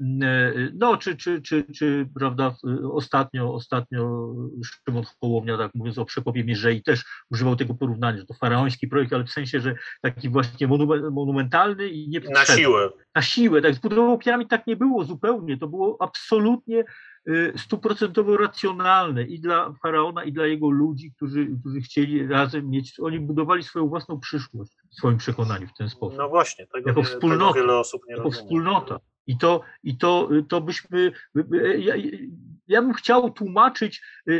no, czy, czy, czy, czy, prawda, ostatnio, ostatnio Szymon Hołownia, tak mówiąc o przekopie Mierzei, też używał tego porównania, że to faraoński projekt, ale w sensie, że taki właśnie monumentalny i nie Na siłę. Na siłę, tak, zbudował piramid, tak nie było zupełnie, to było absolutnie stuprocentowo racjonalne i dla faraona, i dla jego ludzi, którzy, którzy chcieli razem mieć, oni budowali swoją własną przyszłość w swoim przekonaniu w ten sposób. No właśnie, tego, jako nie, wspólnota, tego wiele osób nie jako rozumie. wspólnota. I to, i to, to byśmy, ja, ja bym chciał tłumaczyć y,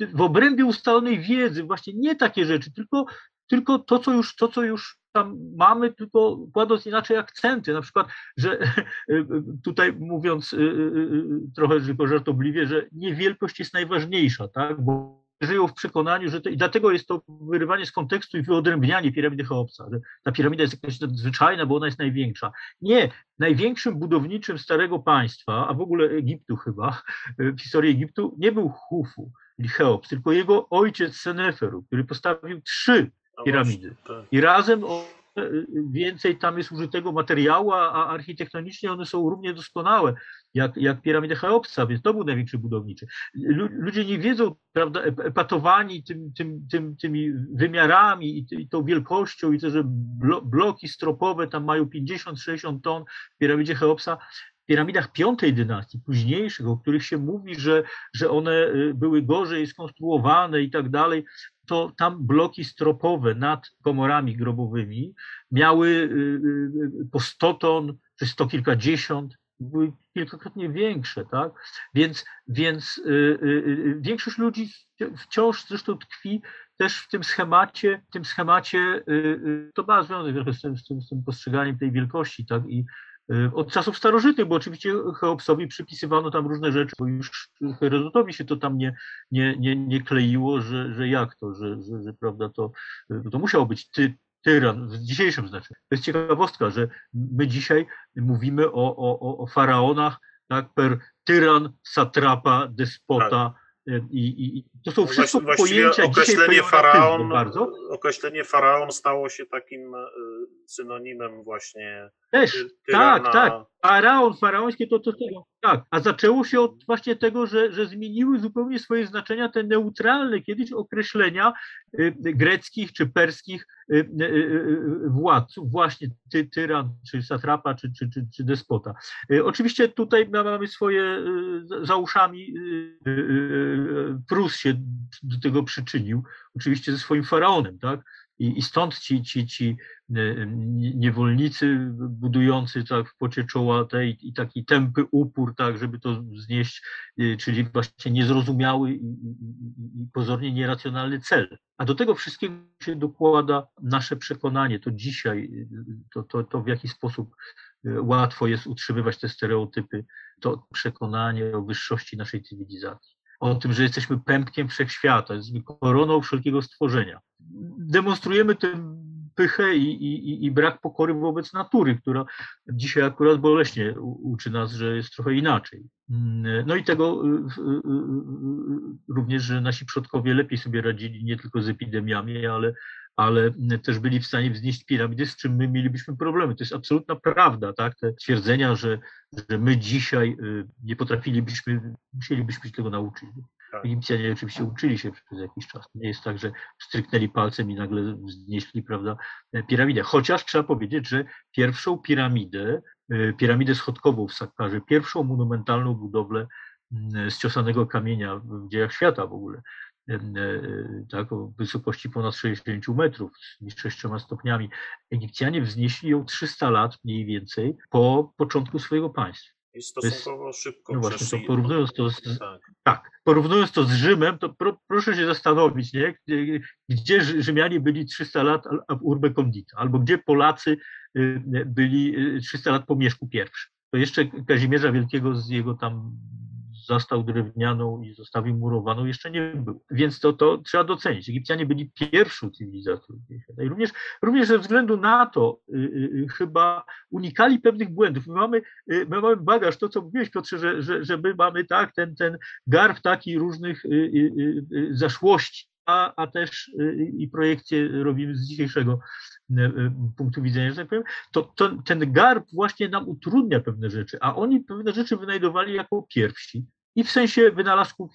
y, w obrębie ustalonej wiedzy właśnie nie takie rzeczy, tylko, tylko to, co już, to, co już tam mamy, tylko kładąc inaczej akcenty. Na przykład, że tutaj mówiąc y, y, y, trochę tylko żartobliwie, że nie wielkość jest najważniejsza, tak? bo żyją w przekonaniu, że to, i dlatego jest to wyrywanie z kontekstu i wyodrębnianie piramidy Cheopsa, że ta piramida jest jakaś nadzwyczajna, bo ona jest największa. Nie, największym budowniczym starego państwa, a w ogóle Egiptu chyba, w historii Egiptu, nie był Hufu, Cheops, tylko jego ojciec Seneferu, który postawił trzy piramidy. Tak. I razem więcej tam jest użytego materiału, a architektonicznie one są równie doskonałe jak, jak piramidy Cheopsa, więc to był największy budowniczy. Ludzie nie wiedzą, prawda, epatowani tym, tym, tym, tymi wymiarami i, i tą wielkością i to, że bloki stropowe tam mają 50-60 ton w piramidzie Cheopsa, w piramidach piątej dynastii, późniejszych, o których się mówi, że, że one y, były gorzej skonstruowane i tak dalej, to tam bloki stropowe nad komorami grobowymi miały y, y, po 100 ton czy sto kilkadziesiąt, były kilkakrotnie większe, tak? Więc, więc większość ludzi wciąż zresztą tkwi też w tym schemacie, w tym schemacie, to ma związek trochę z tym, z tym, postrzeganiem tej wielkości, tak? I, Y, od czasów starożytnych, bo oczywiście Cheopsowi przypisywano tam różne rzeczy, bo już Herodotowi się to tam nie, nie, nie, nie kleiło, że, że jak to, że, że, że prawda, to, to musiał być ty, tyran w dzisiejszym znaczeniu. To jest ciekawostka, że my dzisiaj mówimy o, o, o faraonach tak, per tyran, satrapa, despota, tak. I, I, to są no wszystko pojęcia określenie faraon, bardzo. Określenie faraon stało się takim e, synonimem właśnie. Też, tyrana. tak, tak. Faraon, faraońskie to, to tego. Tak, a zaczęło się od właśnie tego, że, że zmieniły zupełnie swoje znaczenia te neutralne kiedyś określenia y, greckich czy perskich y, y, władców, właśnie ty, tyran, czy satrapa, czy, czy, czy, czy despota. Oczywiście tutaj mamy swoje za uszami Prus się do tego przyczynił, oczywiście ze swoim faraonem, tak? I, i stąd ci, ci, ci e, niewolnicy budujący tak w pocie czoła tej i taki tępy upór, tak, żeby to znieść, e, czyli właśnie niezrozumiały i, i, i pozornie nieracjonalny cel. A do tego wszystkiego się dokłada nasze przekonanie, to dzisiaj, to, to, to w jaki sposób łatwo jest utrzymywać te stereotypy, to przekonanie o wyższości naszej cywilizacji o tym, że jesteśmy pępkiem wszechświata, koroną wszelkiego stworzenia. Demonstrujemy tę pychę i, i, i, brak pokory wobec natury, która dzisiaj akurat boleśnie uczy nas, że jest trochę inaczej. No i tego y, y, y, również, że nasi przodkowie lepiej sobie radzili nie tylko z epidemiami, ale ale też byli w stanie wznieść piramidy, z czym my mielibyśmy problemy. To jest absolutna prawda, tak? Te twierdzenia, że, że my dzisiaj y, nie potrafilibyśmy, musielibyśmy się tego nauczyć. Tak. Egipcjanie oczywiście uczyli się przez jakiś czas. Nie jest tak, że stryknęli palcem i nagle wznieśli prawda, piramidę. Chociaż trzeba powiedzieć, że pierwszą piramidę, y, piramidę schodkową w Sakkarze, pierwszą monumentalną budowlę mm, z ciosanego kamienia w dziejach świata w ogóle, E, tak, o wysokości ponad 60 metrów z sześcioma stopniami. Egipcjanie wznieśli ją 300 lat mniej więcej po początku swojego państwa. I stosunkowo szybko No właśnie, to porównując to z, Tak. tak, porównując to z Rzymem, to pro, proszę się zastanowić, nie? Gdzie, gdzie Rzy- Rzymianie byli 300 lat ab urbe condita, albo gdzie Polacy y, byli y, 300 lat po Mieszku I. To jeszcze Kazimierza Wielkiego z jego tam zastał drewnianą i zostawił murowaną, jeszcze nie było. Więc to, to trzeba docenić. Egipcjanie byli pierwszą cywilizacją. I również, również ze względu na to y, y, chyba unikali pewnych błędów. My mamy, y, my mamy bagaż, to co mówiłeś Piotrze, że, że, że my mamy tak, ten, ten garb taki różnych y, y, y, y, zaszłości, a, a też y, i projekcje robimy z dzisiejszego y, y, punktu widzenia, że tak powiem, to, to ten garb właśnie nam utrudnia pewne rzeczy, a oni pewne rzeczy wynajdowali jako pierwsi. I w sensie wynalazków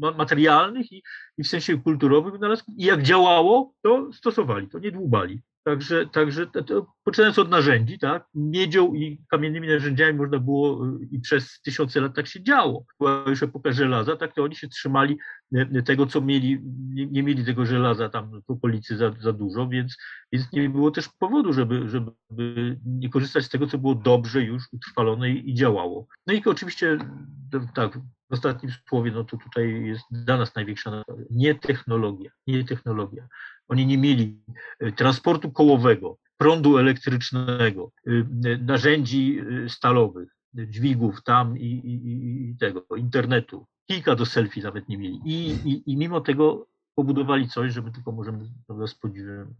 ma- materialnych, i, i w sensie kulturowych wynalazków. I jak działało, to stosowali, to nie dłubali. Także, także to, poczynając od narzędzi, tak, miedzią i kamiennymi narzędziami można było y, i przez tysiące lat tak się działo. Była już epoka żelaza, tak, to oni się trzymali y, tego, co mieli, nie, nie mieli tego żelaza tam w okolicy za, za dużo, więc, więc nie było też powodu, żeby, żeby nie korzystać z tego, co było dobrze już utrwalone i, i działało. No i oczywiście, to, tak, w ostatnim słowie, no to tutaj jest dla nas największa nie technologia, nie technologia. Oni nie mieli y, transportu kołowego, prądu elektrycznego, y, y, narzędzi stalowych, dźwigów tam i, i, i- tego, internetu. Kilka do selfie nawet nie mieli. I, i, mimo tego pobudowali coś, że my tylko możemy prawda, z podziwem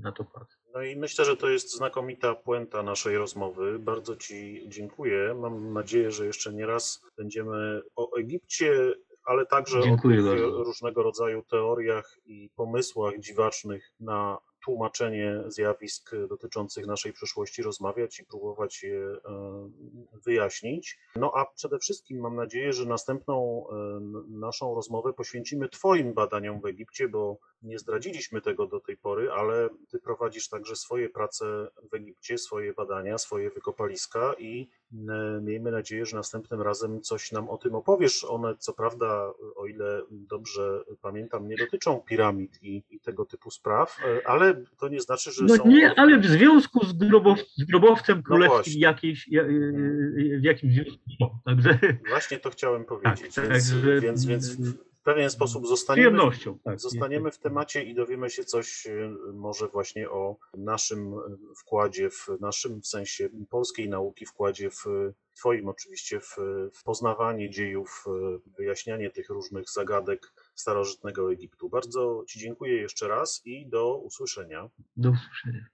na to patrzeć. No i myślę, że to jest znakomita puenta naszej rozmowy. Bardzo Ci dziękuję. Mam nadzieję, że jeszcze nie raz będziemy o Egipcie, ale także Dziękuję o różnego rodzaju teoriach i pomysłach dziwacznych na tłumaczenie zjawisk dotyczących naszej przeszłości rozmawiać i próbować je e, wyjaśnić. No a przede wszystkim mam nadzieję, że następną e, naszą rozmowę poświęcimy Twoim badaniom w Egipcie, bo nie zdradziliśmy tego do tej pory, ale Ty prowadzisz także swoje prace w Egipcie, swoje badania, swoje wykopaliska i e, miejmy nadzieję, że następnym razem coś nam o tym opowiesz. One, co prawda, o ile dobrze pamiętam, nie dotyczą piramid i, i tego typu spraw, e, ale to nie znaczy, że No są. nie, ale w związku z, grobow, z grobowcem królewskim właśnie. jakiejś, ja- y, w jakimś związku. Także Właśnie to chciałem powiedzieć, Tak, więc, także- więc, więc w pewien sposób zostaniemy. Tak, zostaniemy w temacie i dowiemy się coś e, może właśnie o naszym wkładzie, w naszym w sensie polskiej nauki wkładzie w Twoim oczywiście w, w poznawanie dziejów, wyjaśnianie tych różnych zagadek starożytnego Egiptu. Bardzo Ci dziękuję jeszcze raz i do usłyszenia. Do usłyszenia.